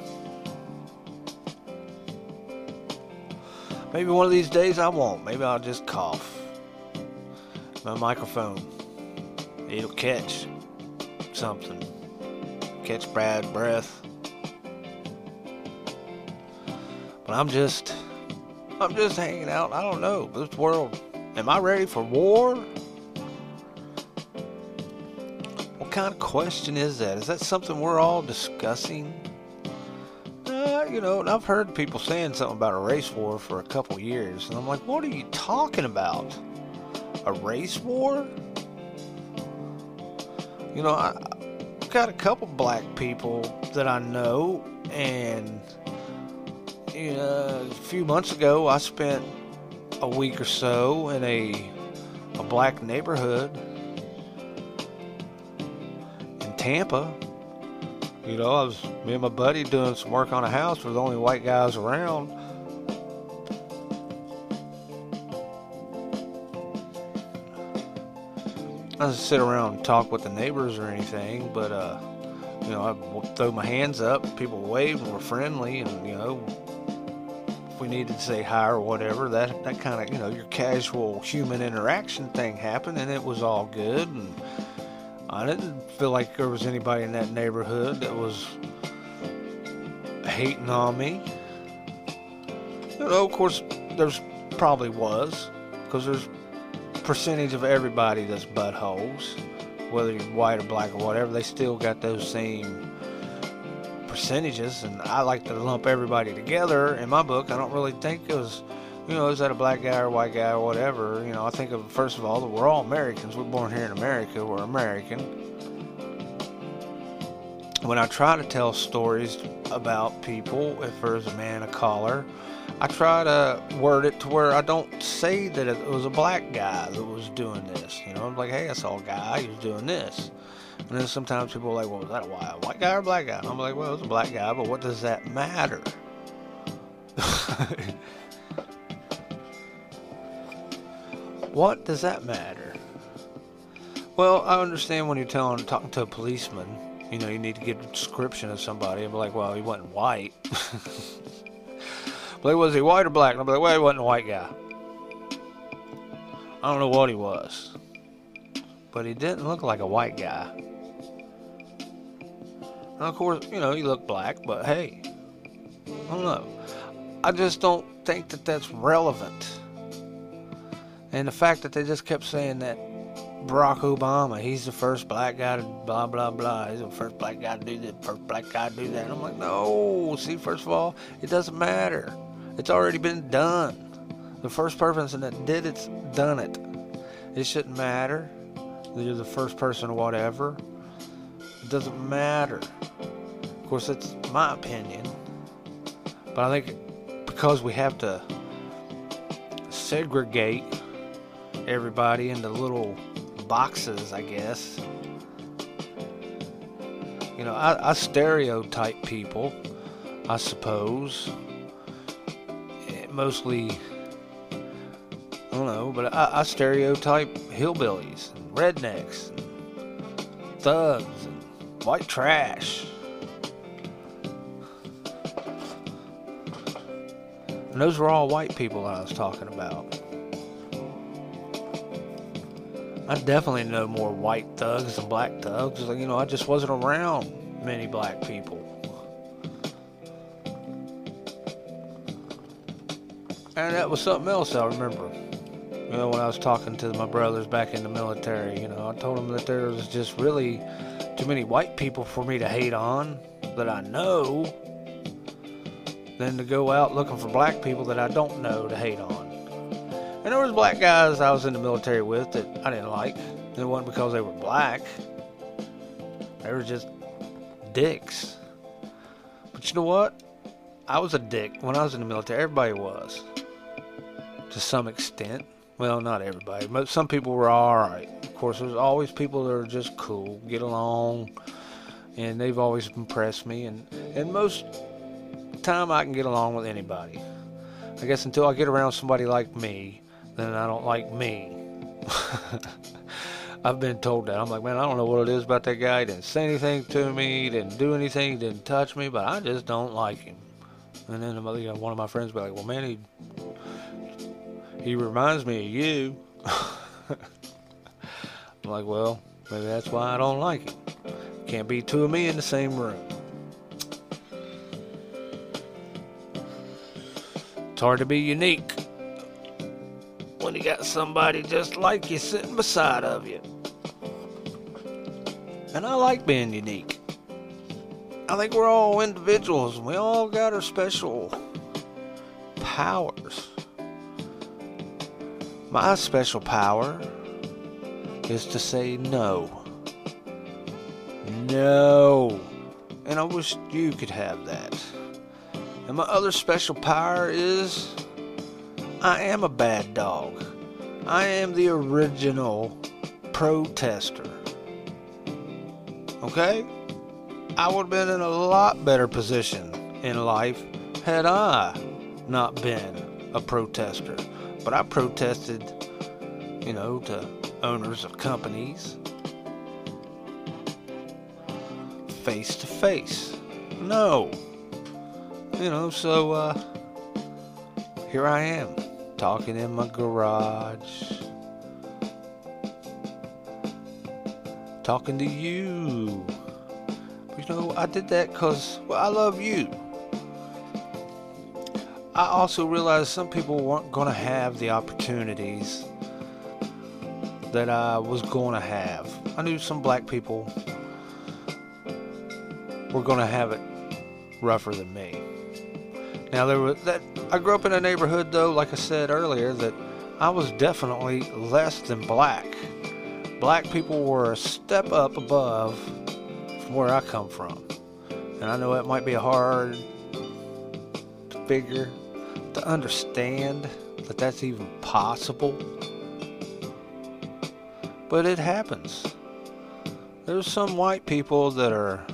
Maybe one of these days I won't. Maybe I'll just cough. My microphone. It'll catch something. Catch bad breath. But I'm just I'm just hanging out. I don't know. This world am I ready for war? What kind of question is that? Is that something we're all discussing? You know, and I've heard people saying something about a race war for a couple years, and I'm like, what are you talking about? A race war? You know, I've got a couple black people that I know, and you know, a few months ago, I spent a week or so in a a black neighborhood in Tampa. You know, I was me and my buddy doing some work on a house. The only white guys around. I didn't sit around and talk with the neighbors or anything, but uh, you know, I throw my hands up. People wave and we're friendly, and you know, if we needed to say hi or whatever, that that kind of you know your casual human interaction thing happened, and it was all good. And I didn't feel like there was anybody in that neighborhood that was hating on me. You know, of course, there's probably was, because there's percentage of everybody that's buttholes, whether you're white or black or whatever. They still got those same percentages, and I like to lump everybody together. In my book, I don't really think it was, you know, is that a black guy or white guy or whatever. You know, I think of first of all that we're all Americans. We're born here in America. We're American. When I try to tell stories about people, if there's a man of color, I try to word it to where I don't say that it was a black guy that was doing this. You know, I'm like, hey, I saw a guy he was doing this. And then sometimes people are like, well, was that a white, white guy or a black guy? And I'm like, well, it was a black guy, but what does that matter? what does that matter? Well, I understand when you're telling, talking to a policeman, you know, you need to get a description of somebody and be like, well, he wasn't white. but was he white or black? And I'll be like, well, he wasn't a white guy. I don't know what he was. But he didn't look like a white guy. And of course, you know, he looked black, but hey, I don't know. I just don't think that that's relevant. And the fact that they just kept saying that Barack Obama, he's the first black guy to blah blah blah. He's the first black guy to do this, first black guy to do that. And I'm like, no. See, first of all, it doesn't matter. It's already been done. The first person that did it's done it. It shouldn't matter. You're the first person or whatever. It doesn't matter. Of course, that's my opinion. But I think because we have to segregate everybody into little boxes, I guess. You know, I, I stereotype people, I suppose. Eh, mostly, I don't know, but I, I stereotype hillbillies and rednecks and thugs and white trash. And those were all white people I was talking about. I definitely know more white thugs than black thugs. You know, I just wasn't around many black people. And that was something else I remember. You know, when I was talking to my brothers back in the military, you know, I told them that there was just really too many white people for me to hate on that I know than to go out looking for black people that I don't know to hate on. And there was black guys I was in the military with that I didn't like. It wasn't because they were black. They were just dicks. But you know what? I was a dick when I was in the military. Everybody was. To some extent. Well, not everybody, but some people were alright. Of course, there's always people that are just cool, get along, and they've always impressed me. And, and most time I can get along with anybody. I guess until I get around somebody like me, then I don't like me. I've been told that. I'm like, man, I don't know what it is about that guy. He didn't say anything to me, he didn't do anything, he didn't touch me, but I just don't like him. And then you know, one of my friends be like, well, man, he he reminds me of you. I'm like, well, maybe that's why I don't like him. Can't be two of me in the same room. It's hard to be unique when you got somebody just like you sitting beside of you. And I like being unique. I think we're all individuals and we all got our special powers. My special power is to say no. No. And I wish you could have that. And my other special power is I am a bad dog. I am the original protester. Okay? I would have been in a lot better position in life had I not been a protester. But I protested, you know, to owners of companies face to face. No. You know, so uh, here I am talking in my garage talking to you. You know, I did that because, well, I love you. I also realized some people weren't going to have the opportunities that I was going to have. I knew some black people were going to have it rougher than me. Now there was that I grew up in a neighborhood though, like I said earlier, that I was definitely less than black. Black people were a step up above from where I come from. And I know it might be hard to figure, to understand that that's even possible. But it happens. There's some white people that are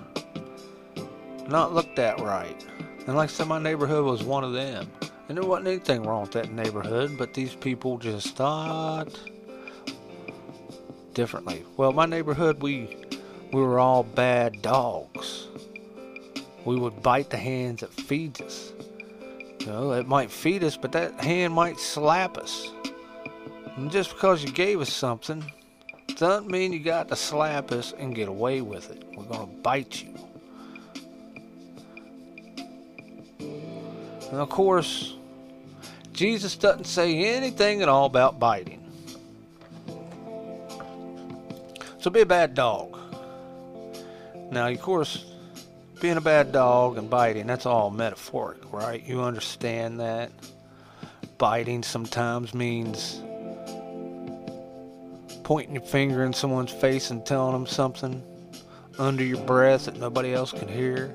not looked at right. And like I said, my neighborhood was one of them. And there wasn't anything wrong with that neighborhood, but these people just thought differently. Well, my neighborhood, we we were all bad dogs. We would bite the hands that feeds us. You know, it might feed us, but that hand might slap us. And just because you gave us something doesn't mean you got to slap us and get away with it. We're to bite you. And of course, Jesus doesn't say anything at all about biting. So be a bad dog. Now, of course, being a bad dog and biting, that's all metaphoric, right? You understand that? Biting sometimes means pointing your finger in someone's face and telling them something under your breath that nobody else can hear.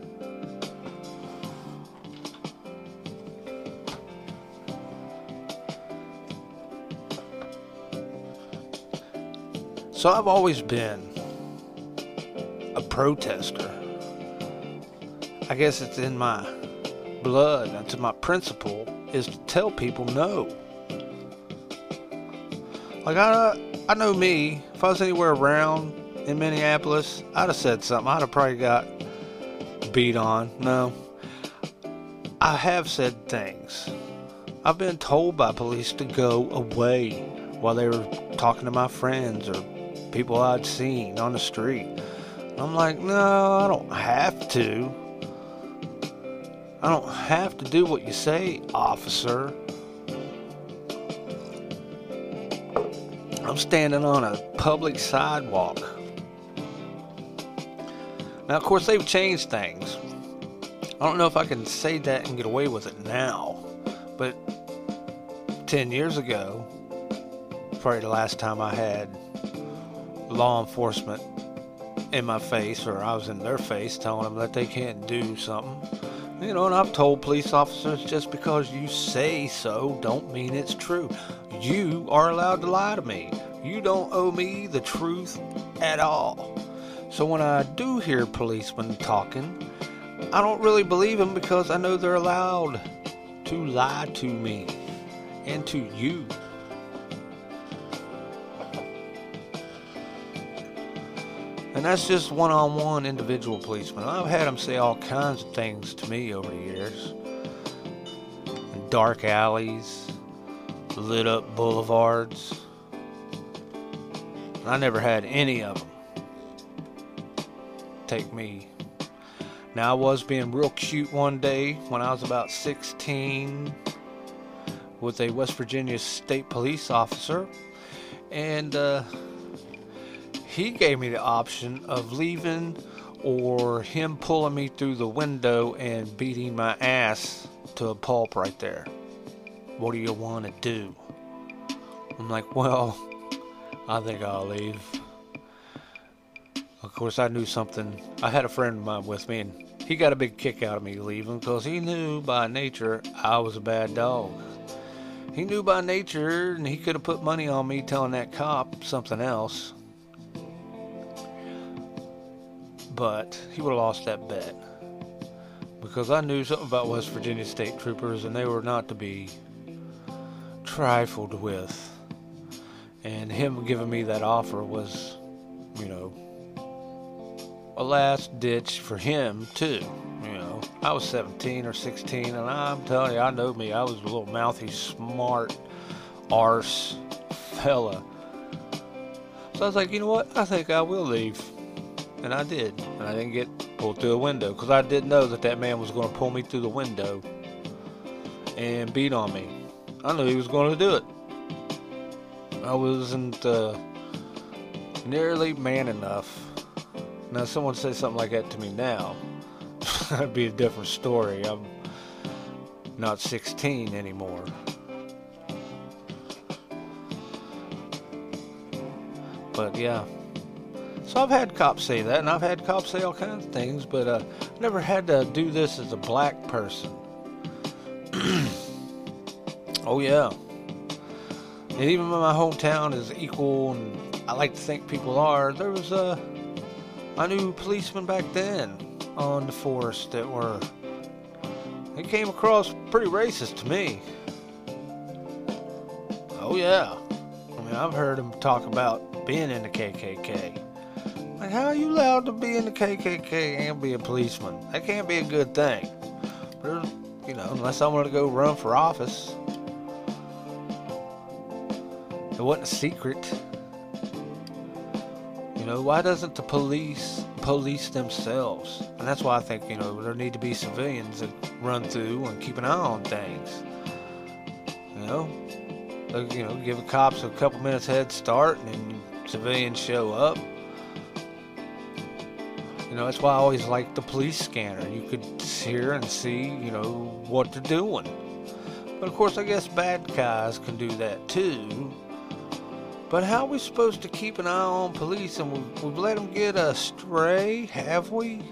So I've always been a protester. I guess it's in my blood. That's my principle is to tell people no. Like I, I know me. If I was anywhere around in Minneapolis, I'd have said something. I'd have probably got beat on. No, I have said things. I've been told by police to go away while they were talking to my friends or people I'd seen on the street. I'm like, no, I don't have to. I don't have to do what you say, officer. I'm standing on a public sidewalk. Now, of course, they've changed things. I don't know if I can say that and get away with it now, but 10 years ago, probably the last time I had law enforcement in my face or I was in their face telling them that they can't do something. You know, and I've told police officers just because you say so don't mean it's true. You are allowed to lie to me. You don't owe me the truth at all. So when I do hear policemen talking, I don't really believe them because I know they're allowed to lie to me and to you. And that's just one on one individual policemen. I've had them say all kinds of things to me over the years. In dark alleys, lit up boulevards. I never had any of them take me. Now, I was being real cute one day when I was about 16 with a West Virginia state police officer. And, uh, he gave me the option of leaving or him pulling me through the window and beating my ass to a pulp right there. What do you want to do? I'm like, well, I think I'll leave. Of course, I knew something. I had a friend of mine with me, and he got a big kick out of me leaving because he knew by nature I was a bad dog. He knew by nature, and he could have put money on me telling that cop something else. But he would have lost that bet because I knew something about West Virginia state troopers and they were not to be trifled with. And him giving me that offer was, you know, a last ditch for him too. You know, I was 17 or 16, and I'm telling you, I know me. I was a little mouthy, smart, arse fella. So I was like, you know what? I think I will leave. And I did. And I didn't get pulled through a window because I didn't know that that man was going to pull me through the window and beat on me. I knew he was going to do it. I wasn't uh, nearly man enough. Now, someone say something like that to me now, that'd be a different story. I'm not 16 anymore. But yeah. So I've had cops say that, and I've had cops say all kinds of things, but uh, never had to do this as a black person. oh yeah. And even when my hometown is equal, and I like to think people are, there was a, I knew policemen back then on the force that were, they came across pretty racist to me. Oh yeah. I mean, I've heard them talk about being in the KKK. Like, how are you allowed to be in the KKK and be a policeman? That can't be a good thing. You know, unless I want to go run for office. It wasn't a secret. You know, why doesn't the police police themselves? And that's why I think, you know, there need to be civilians that run through and keep an eye on things. You know? You know, give the cops a couple minutes head start and then civilians show up. You know, that's why I always like the police scanner. You could hear and see, you know, what they're doing. But of course, I guess bad guys can do that too. But how are we supposed to keep an eye on police and we've, we've let them get astray, have we?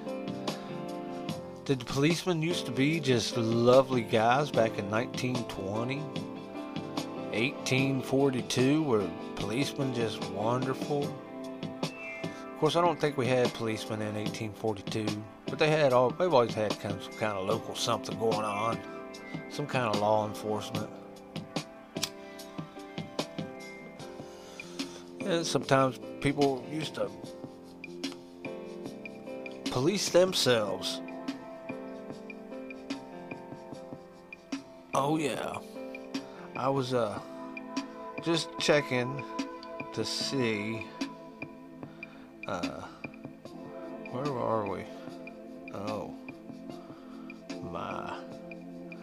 Did the policemen used to be just lovely guys back in 1920? 1842 were policemen just wonderful? Course, I don't think we had policemen in 1842, but they had all, they've always had kind of, some kind of local something going on, some kind of law enforcement. And sometimes people used to police themselves. Oh yeah. I was uh just checking to see uh where are we? Oh my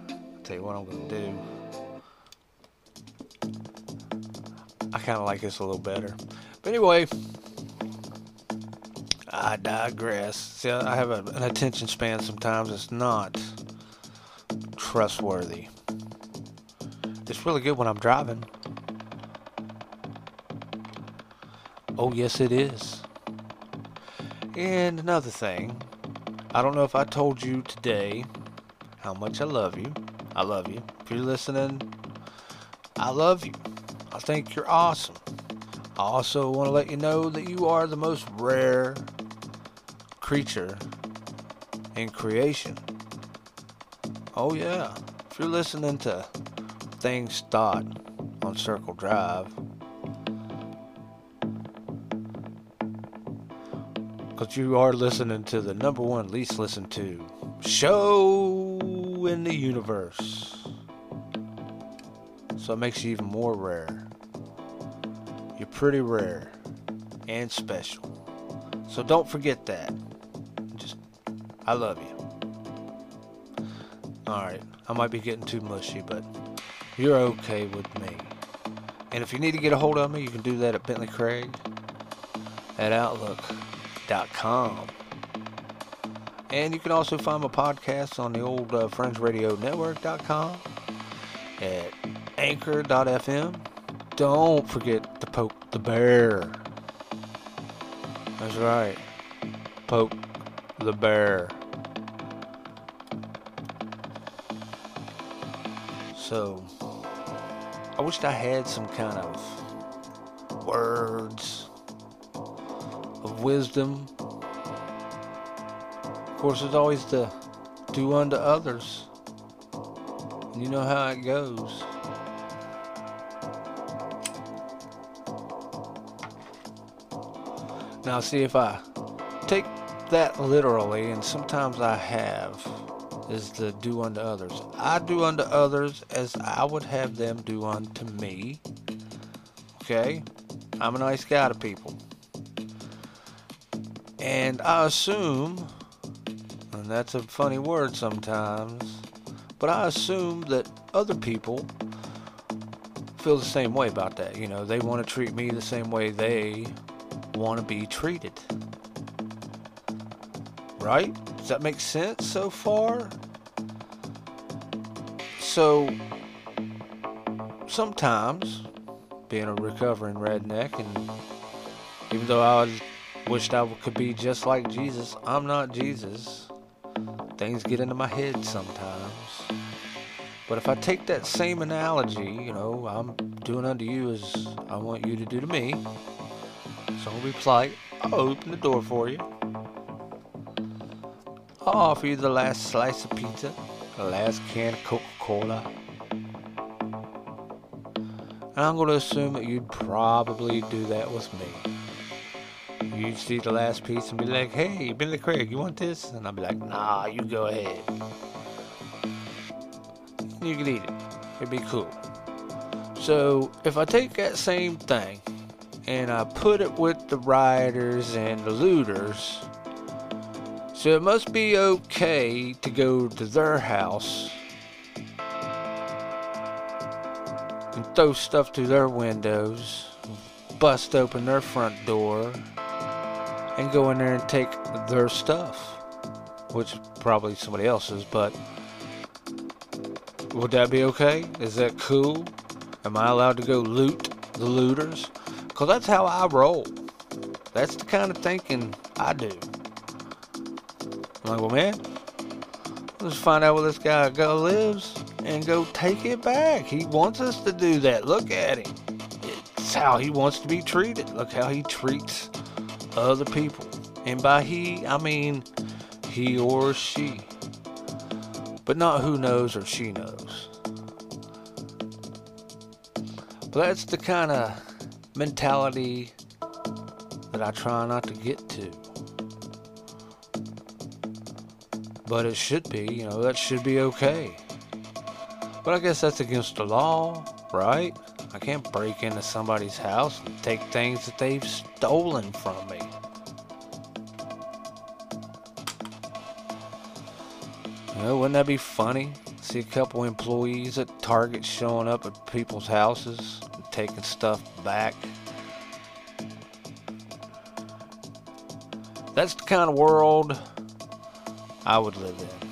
I'll tell you what I'm gonna do. I kinda like this a little better. But anyway I digress. See I have a, an attention span sometimes it's not trustworthy. It's really good when I'm driving. Oh, yes, it is. And another thing, I don't know if I told you today how much I love you. I love you. If you're listening, I love you. I think you're awesome. I also want to let you know that you are the most rare creature in creation. Oh, yeah. If you're listening to things thought on Circle Drive. Because you are listening to the number one least listened to show in the universe. So it makes you even more rare. You're pretty rare and special. So don't forget that. Just, I love you. Alright, I might be getting too mushy, but you're okay with me. And if you need to get a hold of me, you can do that at Bentley Craig at Outlook.com. And you can also find my podcasts on the old uh, Fringe Radio Network.com at Anchor.fm. Don't forget to poke the bear. That's right. Poke the bear. So, I wished I had some kind of words of wisdom. Of course, it's always to do unto others. And you know how it goes. Now, see if I take that literally, and sometimes I have is to do unto others. I do unto others as I would have them do unto me. Okay? I'm a nice guy to people. And I assume, and that's a funny word sometimes, but I assume that other people feel the same way about that. You know, they want to treat me the same way they want to be treated. Right? Does that make sense so far? So, sometimes, being a recovering redneck, and even though I wished I could be just like Jesus, I'm not Jesus. Things get into my head sometimes. But if I take that same analogy, you know, I'm doing unto you as I want you to do to me. So I'll be polite. I'll open the door for you. I'll offer you the last slice of pizza, the last can of Coca Cola. And I'm going to assume that you'd probably do that with me. You'd see the last piece and be like, hey, Billy Craig, you want this? And I'd be like, nah, you go ahead you can eat it. It'd be cool. So if I take that same thing and I put it with the rioters and the looters, so it must be okay to go to their house and throw stuff through their windows, bust open their front door, and go in there and take their stuff, which probably somebody else's, but would that be okay? Is that cool? Am I allowed to go loot the looters? Because that's how I roll. That's the kind of thinking I do. I'm like, well, man, let's find out where this guy go lives and go take it back. He wants us to do that. Look at him. It's how he wants to be treated. Look how he treats other people. And by he, I mean he or she but not who knows or she knows. But that's the kind of mentality that I try not to get to. But it should be, you know, that should be okay. But I guess that's against the law, right? I can't break into somebody's house and take things that they've stolen from me. Know, wouldn't that be funny? See a couple employees at Target showing up at people's houses and taking stuff back. That's the kind of world I would live in.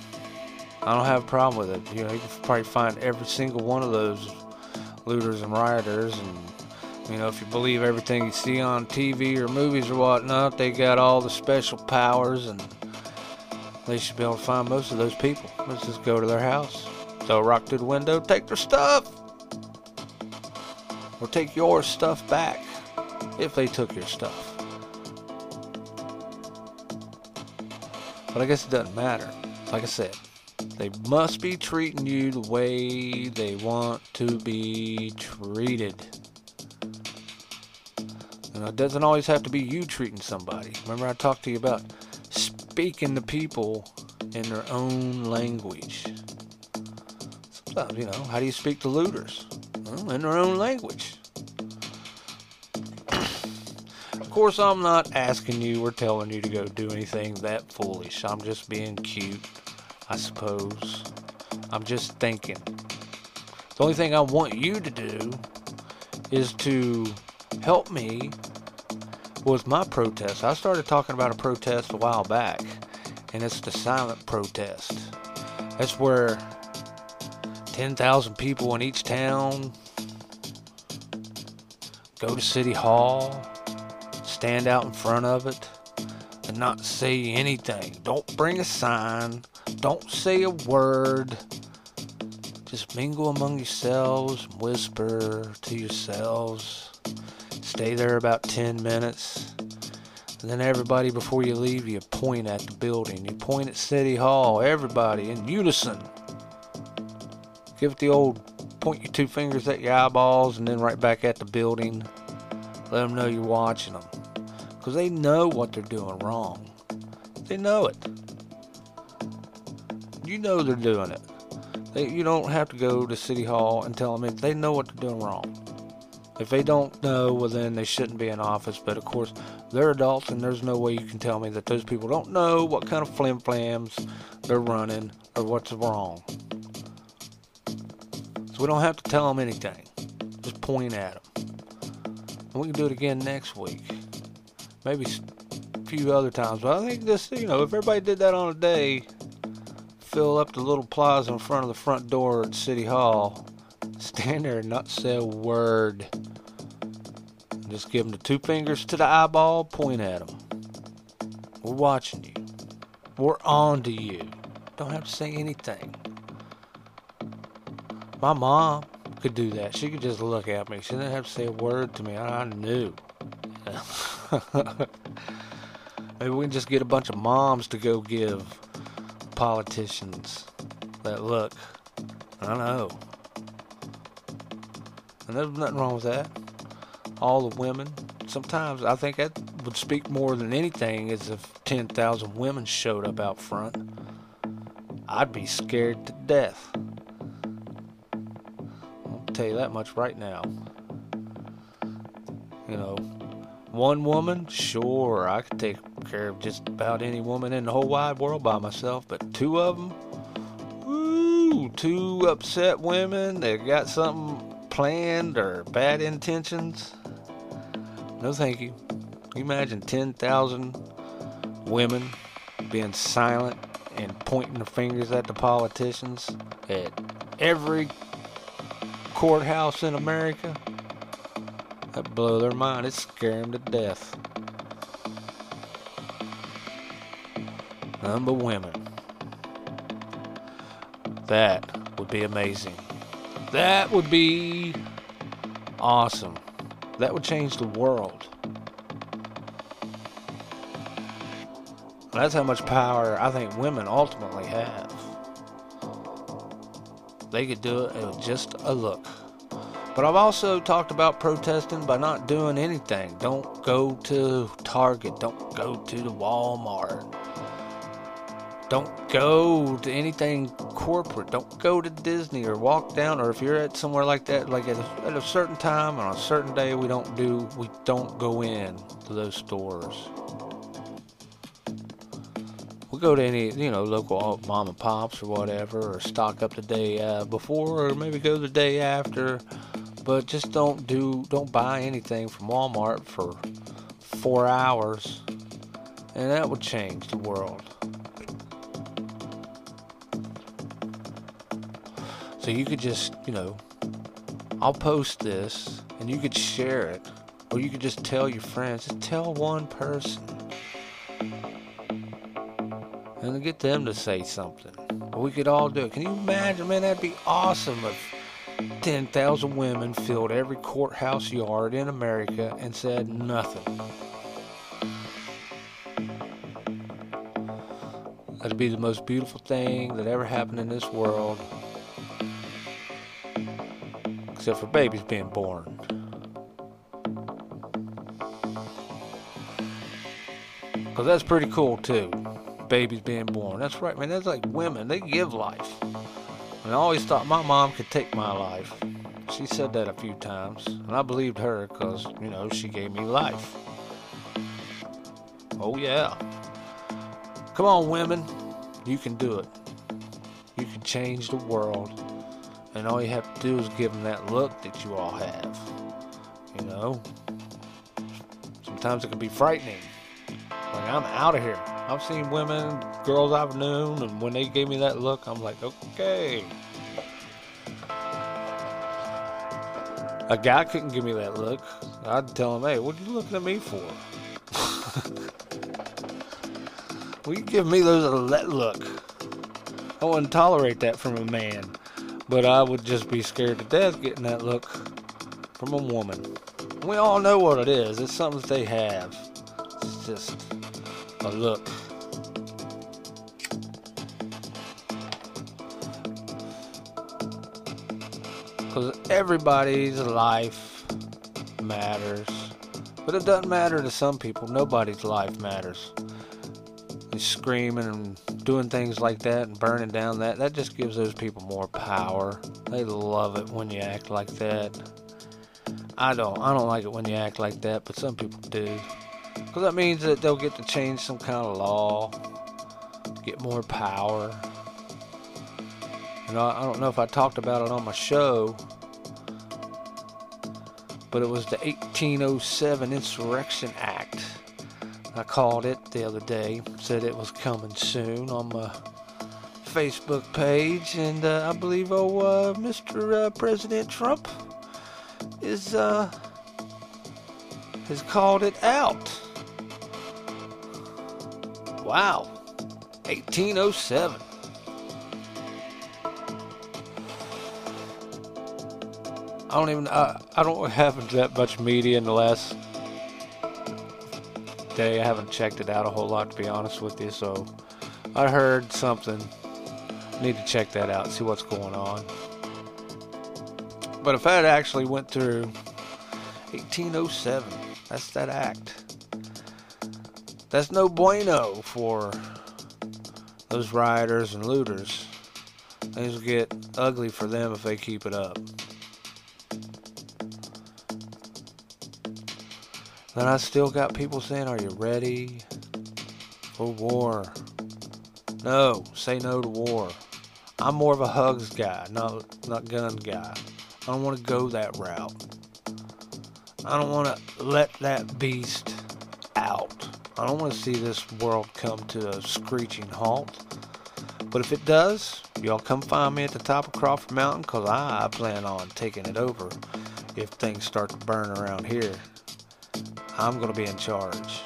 I don't have a problem with it. You know, you can probably find every single one of those looters and rioters and you know, if you believe everything you see on TV or movies or whatnot, they got all the special powers and they should be able to find most of those people. Let's just go to their house, throw a rock through the window, take their stuff. Or take your stuff back if they took your stuff. But I guess it doesn't matter. Like I said, they must be treating you the way they want to be treated. Know, it doesn't always have to be you treating somebody. Remember I talked to you about speaking to people in their own language. Sometimes, you know, how do you speak to looters? Well, in their own language. of course, I'm not asking you or telling you to go do anything that foolish. I'm just being cute, I suppose. I'm just thinking. The only thing I want you to do is to help me with my protest. I started talking about a protest a while back, and it's the silent protest. That's where 10,000 people in each town go to City Hall, stand out in front of it, and not say anything. Don't bring a sign, don't say a word. Just mingle among yourselves, whisper to yourselves Stay there about 10 minutes. Then everybody, before you leave, you point at the building. You point at City Hall, everybody in unison. Give it the old point your two fingers at your eyeballs and then right back at the building. Let them know you're watching them. Because they know what they're doing wrong. They know it. You know they're doing it. They, you don't have to go to City Hall and tell them it. They know what they're doing wrong. If they don't know, well, then they shouldn't be in office. But of course, they're adults, and there's no way you can tell me that those people don't know what kind of flim flams they're running or what's wrong. So we don't have to tell them anything. Just point at them. And we can do it again next week. Maybe a few other times. But I think this, you know, if everybody did that on a day, fill up the little plaza in front of the front door at City Hall, stand there and not say a word. Just give them the two fingers to the eyeball, point at them. We're watching you. We're on to you. Don't have to say anything. My mom could do that. She could just look at me. She didn't have to say a word to me. I, knew. Maybe we can just get a bunch of moms to go give politicians that look. I know. And there's nothing wrong with that. All the women. Sometimes I think that would speak more than anything is if 10,000 women showed up out front. I'd be scared to death. I'll tell you that much right now. You know, one woman, sure, I could take care of just about any woman in the whole wide world by myself, but two of them, ooh, two upset women that got something planned or bad intentions. No, thank you. You imagine 10,000 women being silent and pointing their fingers at the politicians at every courthouse in America? That blow their mind. It scare them to death. Number women. That would be amazing. That would be awesome. That would change the world. That's how much power I think women ultimately have. They could do it with just a look. But I've also talked about protesting by not doing anything. Don't go to Target. Don't go to the Walmart. Don't go to anything corporate. Don't go to Disney or walk down. Or if you're at somewhere like that, like at a, at a certain time on a certain day, we don't do. We don't go in to those stores. We go to any, you know, local mom and pops or whatever, or stock up the day uh, before, or maybe go the day after. But just don't do, don't buy anything from Walmart for four hours, and that would change the world. So you could just, you know, I'll post this and you could share it. Or you could just tell your friends. Just tell one person. And get them to say something. Or we could all do it. Can you imagine, man? That'd be awesome if 10,000 women filled every courthouse yard in America and said nothing. That'd be the most beautiful thing that ever happened in this world. Except for babies being born. Because that's pretty cool too. Babies being born. That's right, man. That's like women. They give life. And I always thought my mom could take my life. She said that a few times. And I believed her because, you know, she gave me life. Oh, yeah. Come on, women. You can do it. You can change the world. And all you have to do is give them that look that you all have. You know? Sometimes it can be frightening. Like, I'm out of here. I've seen women, girls I've known, and when they gave me that look, I'm like, okay. A guy couldn't give me that look. I'd tell him, hey, what are you looking at me for? Will you give me those uh, that look. I wouldn't tolerate that from a man. But I would just be scared to death getting that look from a woman. We all know what it is. It's something that they have. It's just a look. Because everybody's life matters. But it doesn't matter to some people. Nobody's life matters. He's screaming and doing things like that and burning down that, that just gives those people more power. They love it when you act like that. I don't. I don't like it when you act like that, but some people do. Because that means that they'll get to change some kind of law, get more power. You know, I don't know if I talked about it on my show, but it was the 1807 Insurrection Act. I called it the other day, said it was coming soon on my Facebook page, and uh, I believe oh, uh, Mr. Uh, President Trump is uh, has called it out. Wow, 1807. I don't even I, I don't have that much media in the last day. I haven't checked it out a whole lot to be honest with you. So I heard something. Need to check that out, see what's going on. But if that actually went through 1807, that's that act. That's no bueno for those rioters and looters. Things will get ugly for them if they keep it up. Then I still got people saying, Are you ready for war? No, say no to war. I'm more of a hugs guy, not not gun guy. I don't want to go that route. I don't want to let that beast out. I don't want to see this world come to a screeching halt. But if it does, y'all come find me at the top of Crawford Mountain because I plan on taking it over if things start to burn around here. I'm going to be in charge.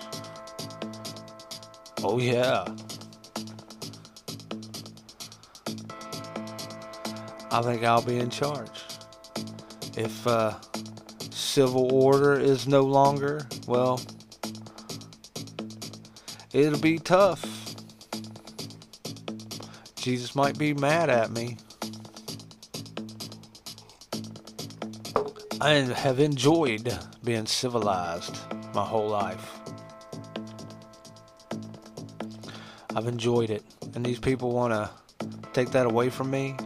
Oh, yeah. I think I'll be in charge. If uh, civil order is no longer, well, it'll be tough. Jesus might be mad at me. I have enjoyed being civilized my whole life. I've enjoyed it. And these people want to take that away from me.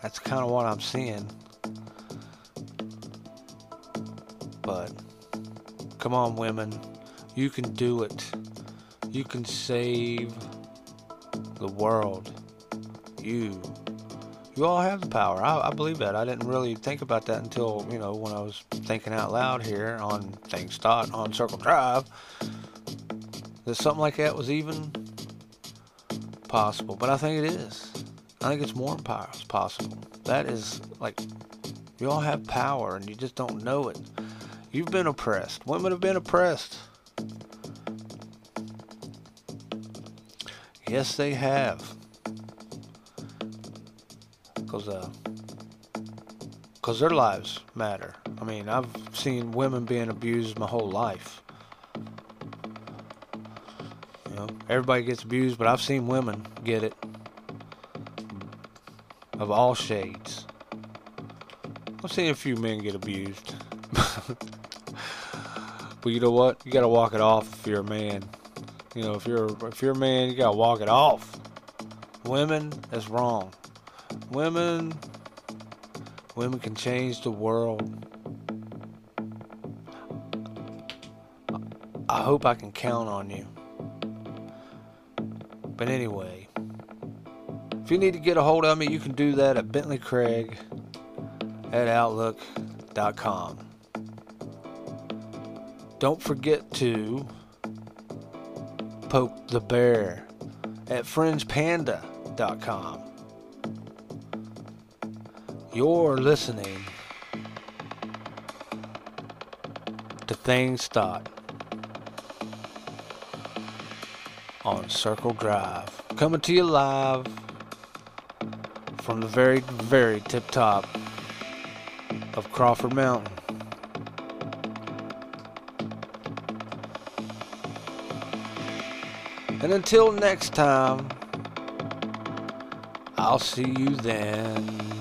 That's kind of what I'm seeing. But come on, women. You can do it. You can save the world. You you all have the power. I, I, believe that. I didn't really think about that until, you know, when I was thinking out loud here on Things Thought on Circle Drive. That something like that was even possible. But I think it is. I think it's more possible. That is like, you all have power and you just don't know it. You've been oppressed. Women have been oppressed. Yes, they have because uh, cause their lives matter. I mean, I've seen women being abused my whole life. You know, everybody gets abused, but I've seen women get it of all shades. I've seen a few men get abused. but you know what? You gotta walk it off if you're a man. You know, if you're if you're a man, you gotta walk it off. Women, that's wrong. Women, women can change the world. I hope I can count on you. But anyway, if you need to get a hold of me, you can do that at Bentley Craig at Outlook.com. Don't forget to poke the bear at FringePanda.com. You're listening to Things Thought on Circle Drive. Coming to you live from the very, very tip top of Crawford Mountain. And until next time, I'll see you then.